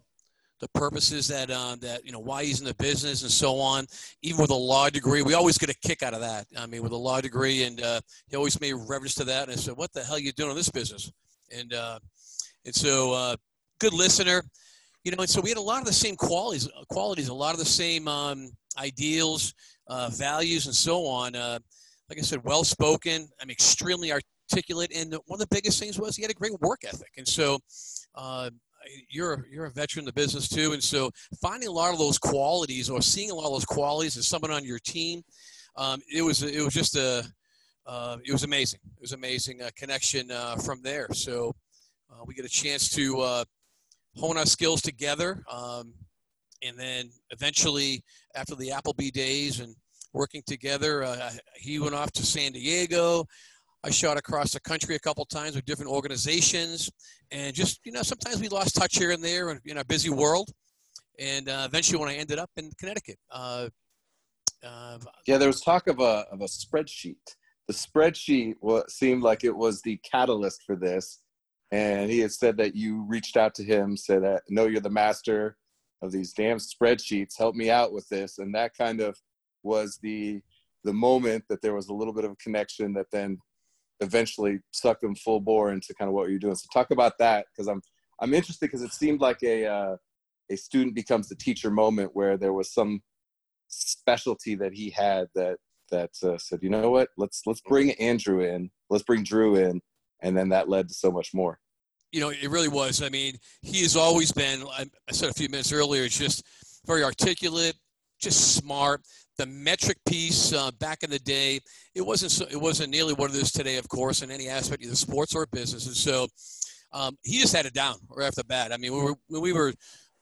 the purposes that uh, that you know why he's in the business and so on. Even with a law degree, we always get a kick out of that. I mean, with a law degree, and uh, he always made reference to that. And I said, "What the hell are you doing in this business?" And uh, and so, uh, good listener, you know. And so we had a lot of the same qualities, qualities, a lot of the same um, ideals, uh, values, and so on. Uh, like I said, well spoken. I'm extremely articulate, and one of the biggest things was he had a great work ethic. And so, you're you're a veteran in the business too, and so finding a lot of those qualities or seeing a lot of those qualities as someone on your team, um, it was it was just a uh, it was amazing. It was amazing uh, connection uh, from there. So uh, we get a chance to uh, hone our skills together, um, and then eventually after the Applebee days and working together, uh, he went off to San Diego. I shot across the country a couple times with different organizations, and just you know, sometimes we lost touch here and there in, our busy world. And uh, eventually, when I ended up in Connecticut, uh, uh, yeah, there was talk of a of a spreadsheet. The spreadsheet was, seemed like it was the catalyst for this, and he had said that you reached out to him, said that no, you're the master of these damn spreadsheets. Help me out with this, and that kind of was the the moment that there was a little bit of a connection that then eventually suck them full bore into kind of what you're doing. So talk about that because I'm I'm interested because it seemed like a uh, a student becomes the teacher moment where there was some specialty that he had that that uh, said, you know what, let's let's bring Andrew in, let's bring Drew in, and then that led to so much more. You know, it really was. I mean, he has always been. I said a few minutes earlier, It's just very articulate, just smart the metric piece uh, back in the day, it wasn't so, it wasn't nearly what it is today, of course, in any aspect of the sports or business. And so um, he just had it down right off the bat. I mean, we were we were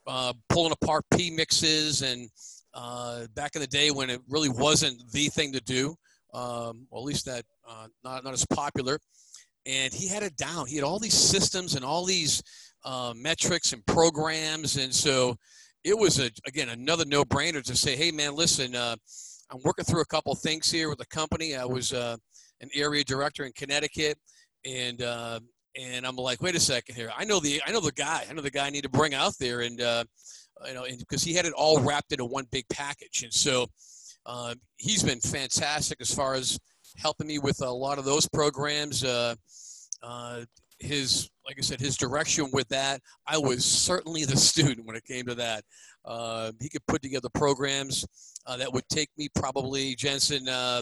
uh, pulling apart P mixes and uh, back in the day when it really wasn't the thing to do, um, at least that uh, not not as popular. And he had it down. He had all these systems and all these uh, metrics and programs, and so it was a again another no-brainer to say, hey man, listen, uh, I'm working through a couple things here with the company. I was uh, an area director in Connecticut, and uh, and I'm like, wait a second here. I know the I know the guy. I know the guy I need to bring out there, and uh, you know, because he had it all wrapped into one big package, and so uh, he's been fantastic as far as helping me with a lot of those programs. Uh, uh, his like I said, his direction with that, I was certainly the student when it came to that. Uh, he could put together programs uh, that would take me probably Jensen uh,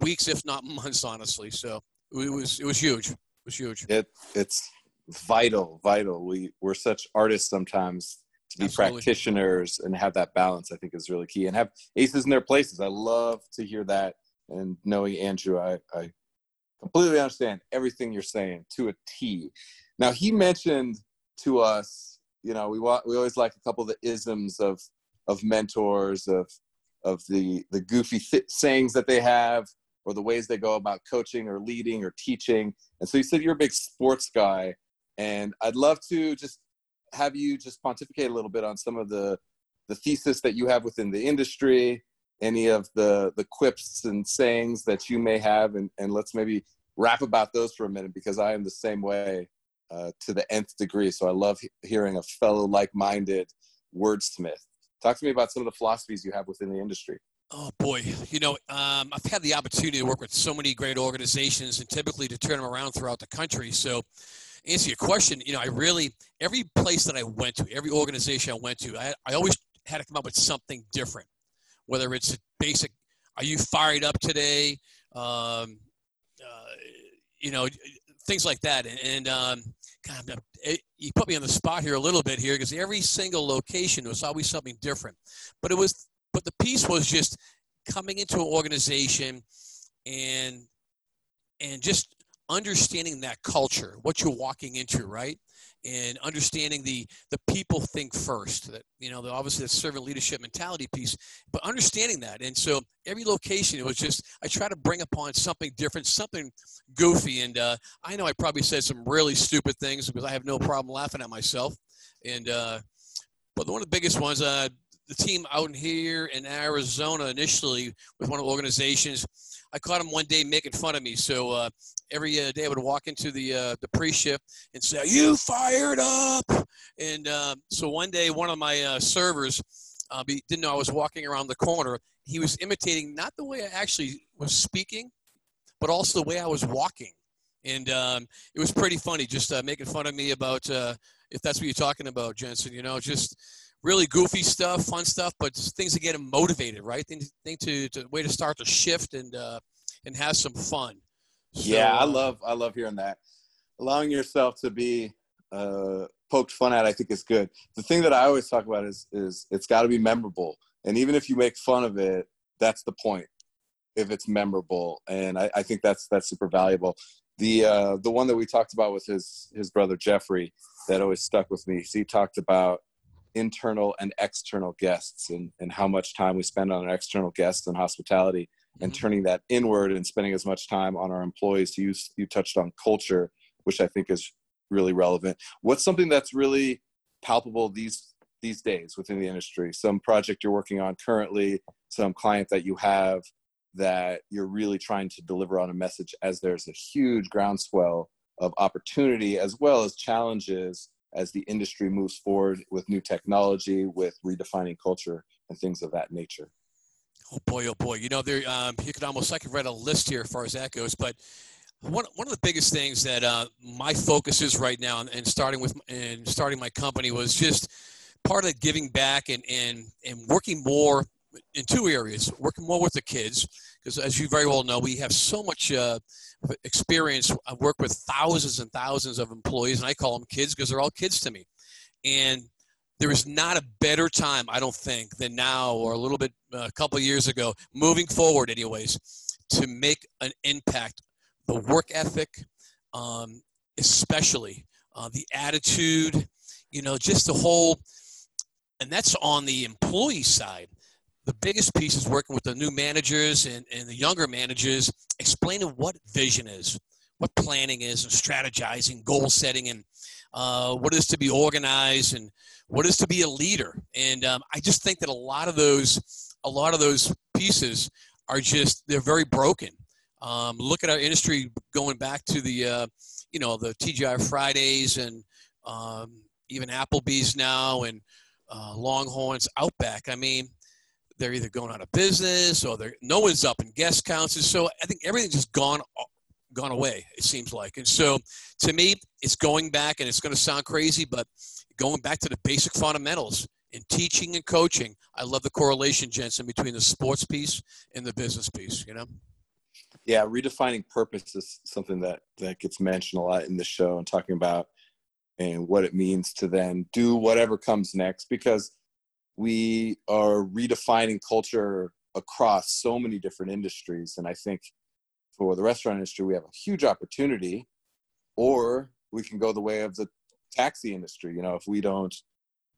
weeks, if not months, honestly. So it was it was huge. It was huge. It it's vital, vital. We we're such artists sometimes to be Absolutely. practitioners and have that balance. I think is really key and have aces in their places. I love to hear that and knowing Andrew, I, I completely understand everything you're saying to a T. Now he mentioned to us, you know, we want we always like a couple of the isms of of mentors of of the the goofy th- sayings that they have or the ways they go about coaching or leading or teaching. And so you said you're a big sports guy, and I'd love to just have you just pontificate a little bit on some of the the thesis that you have within the industry any of the the quips and sayings that you may have and, and let's maybe rap about those for a minute because i am the same way uh, to the nth degree. So i love he- hearing a fellow like-minded wordsmith. Talk to me about some of the philosophies you have within the industry. Oh boy, you know, um, I've had the opportunity to work with so many great organizations and typically to turn them around throughout the country. So, answer your question, you know, I really every place that I went to, every organization I went to, I, I always had to come up with something different whether it's basic, are you fired up today? Um, uh, you know, things like that. And, and um, God, it, you put me on the spot here a little bit here because every single location was always something different. But it was, but the piece was just coming into an organization and and just understanding that culture, what you're walking into, right? And understanding the the people think first. That you know, the, obviously the servant leadership mentality piece, but understanding that. And so every location, it was just I try to bring upon something different, something goofy. And uh, I know I probably said some really stupid things because I have no problem laughing at myself. And uh, but one of the biggest ones, uh, the team out here in Arizona initially with one of the organizations. I caught him one day making fun of me. So uh, every uh, day I would walk into the uh, the pre-shift and say, "You fired up!" And uh, so one day, one of my uh, servers uh, didn't know I was walking around the corner. He was imitating not the way I actually was speaking, but also the way I was walking. And um, it was pretty funny, just making fun of me about if that's what you're talking about, Jensen. You know, just really goofy stuff, fun stuff, but things to get them motivated, right? Things, thing to, to way to start the shift and uh, and have some fun. So, yeah, I uh, love I love hearing that. Allowing yourself to be uh, poked fun at, I think, is good. The thing that I always talk about is is it's got to be memorable, and even if you make fun of it, that's the point. If it's memorable, and I, I think that's that's super valuable. The uh, the one that we talked about with his his brother Jeffrey that always stuck with me. So he talked about internal and external guests and, and how much time we spend on our external guests and hospitality. And mm-hmm. turning that inward and spending as much time on our employees you, you touched on culture which i think is really relevant. What's something that's really palpable these these days within the industry? Some project you're working on currently some client that you have that you're really trying to deliver on a message as there's a huge groundswell of opportunity as well as challenges as the industry moves forward with new technology, with redefining culture and things of that nature. Oh boy, oh boy! You know, there um, you could almost I could write a list here as far as that goes. But one one of the biggest things that uh, my focus is right now, and starting with and starting my company was just part of giving back and and and working more in two areas: working more with the kids, because as you very well know, we have so much uh, experience. I work with thousands and thousands of employees, and I call them kids because they're all kids to me. And there is not a better time, I don't think, than now or a little bit a couple years ago, moving forward, anyways, to make an impact. The work ethic, um, especially uh, the attitude, you know, just the whole, and that's on the employee side the biggest piece is working with the new managers and, and the younger managers, explaining what vision is, what planning is, and strategizing, goal setting, and uh, what is to be organized, and what is to be a leader. And um, I just think that a lot of those, a lot of those pieces are just they're very broken. Um, look at our industry going back to the, uh, you know, the TGI Fridays and um, even Applebee's now and uh, Longhorns, Outback. I mean, they're either going out of business or they're no one's up in guest counts. And so I think everything's just gone gone away. It seems like. And so to me, it's going back, and it's going to sound crazy, but going back to the basic fundamentals in teaching and coaching. I love the correlation, Jensen, between the sports piece and the business piece. You know. Yeah, redefining purpose is something that that gets mentioned a lot in the show and talking about and what it means to then do whatever comes next because we are redefining culture across so many different industries. And I think for the restaurant industry, we have a huge opportunity, or we can go the way of the taxi industry. You know, if we don't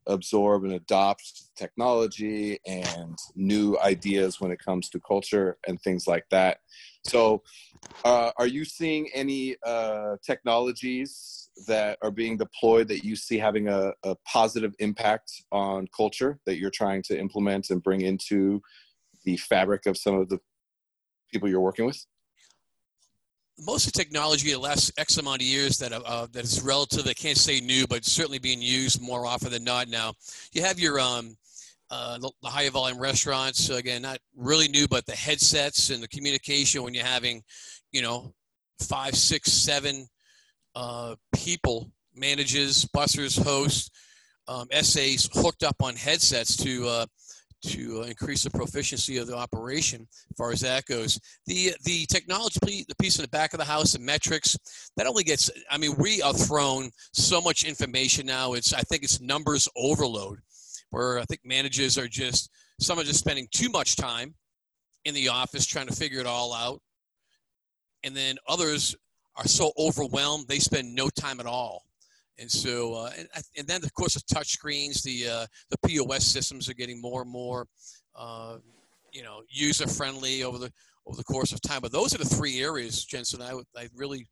absorb and adopt technology and new ideas when it comes to culture and things like that. So, uh, are you seeing any uh, technologies that are being deployed that you see having a, a positive impact on culture that you're trying to implement and bring into the fabric of some of the people you're working with? Most of the technology the last X amount of years that uh, that is relative, I can't say new, but certainly being used more often than not now. You have your um, uh, the, the high volume restaurants again, not really new, but the headsets and the communication when you're having, you know, five, six, seven uh, people, managers, bussers, hosts, um, SAs hooked up on headsets to uh, to increase the proficiency of the operation as far as that goes. The the technology the piece in the back of the house, the metrics, that only gets I mean, we are thrown so much information now. It's I think it's numbers overload where I think managers are just some are just spending too much time in the office trying to figure it all out. and then others are so overwhelmed they spend no time at all. And so, uh, and, and then of course the touch screens, the uh, the POS systems are getting more and more, uh, you know, user friendly over the over the course of time. But those are the three areas, Jensen, I, I really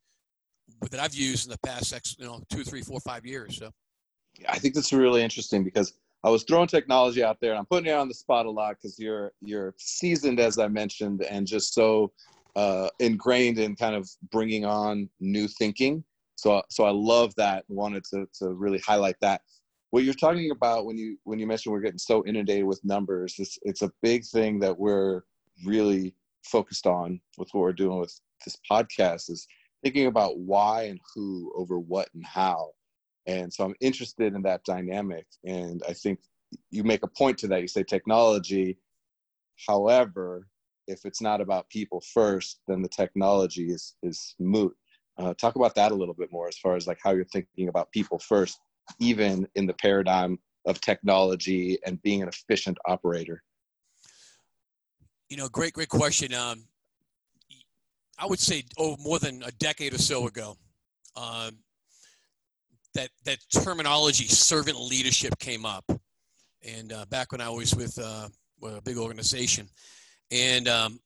that I've used in the past, you know, two, three, four, five years. So. yeah, I think that's really interesting because I was throwing technology out there, and I'm putting you on the spot a lot because you're you're seasoned, as I mentioned, and just so uh, ingrained in kind of bringing on new thinking. So so I love that. Wanted to to really highlight that. What you're talking about when you when you mentioned we're getting so inundated with numbers, it's it's a big thing that we're really focused on with what we're doing with this podcast is thinking about why and who over what and how. And so I'm interested in that dynamic. And I think you make a point to that. You say technology. However, if it's not about people first, then the technology is is moot. Uh, talk about that a little bit more as far as like how you're thinking about people first, even in the paradigm of technology and being an efficient operator. You know, great, great question. Um, I would say oh, more than a decade or so ago, um, that that terminology servant leadership came up, and uh, back when I was with, uh, a big organization, and um,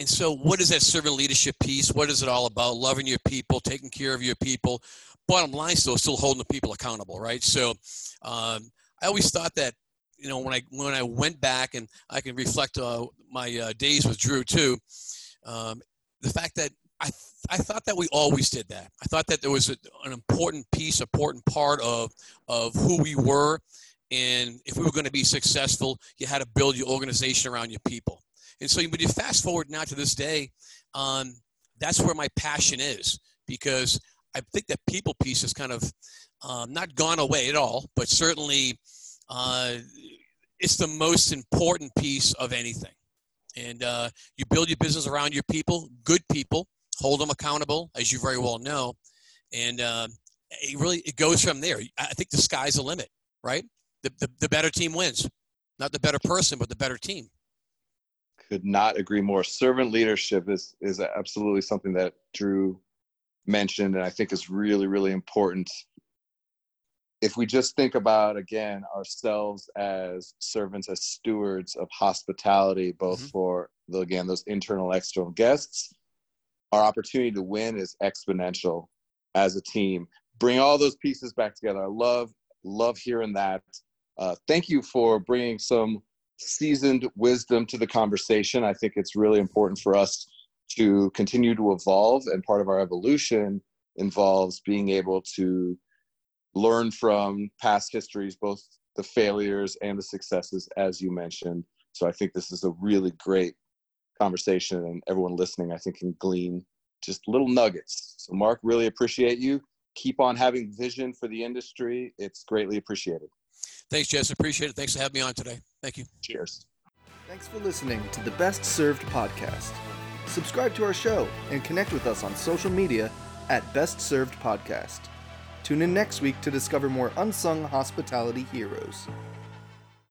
and so what is that servant leadership piece? What is it all about? Loving your people, taking care of your people. Bottom line, still, still holding the people accountable, right? So, um, I always thought that you know when I when I went back and I can reflect uh, my uh, days with Drew too. Um, the fact that I, I thought that we always did that. I thought that there was a, an important piece, important part of, of who we were. And if we were going to be successful, you had to build your organization around your people. And so when you fast forward now to this day, um, that's where my passion is because I think that people piece has kind of um, not gone away at all, but certainly uh, it's the most important piece of anything and uh, you build your business around your people, good people, hold them accountable, as you very well know, and uh, it really it goes from there. I think the sky's the limit, right? The, the, the better team wins, not the better person, but the better team. Could not agree more. Servant leadership is is absolutely something that Drew mentioned, and I think is really really important if we just think about again ourselves as servants as stewards of hospitality both mm-hmm. for the, again those internal external guests our opportunity to win is exponential as a team bring all those pieces back together i love love hearing that uh, thank you for bringing some seasoned wisdom to the conversation i think it's really important for us to continue to evolve and part of our evolution involves being able to learn from past histories, both the failures and the successes, as you mentioned. So I think this is a really great conversation, and everyone listening, I think, can glean just little nuggets. So, Mark, really appreciate you. Keep on having vision for the industry. It's greatly appreciated. Thanks, Jess. Appreciate it. Thanks for having me on today. Thank you. Cheers. Thanks for listening to the Best Served podcast. Subscribe to our show and connect with us on social media at Best Served Podcast. Tune in next week to discover more unsung hospitality heroes.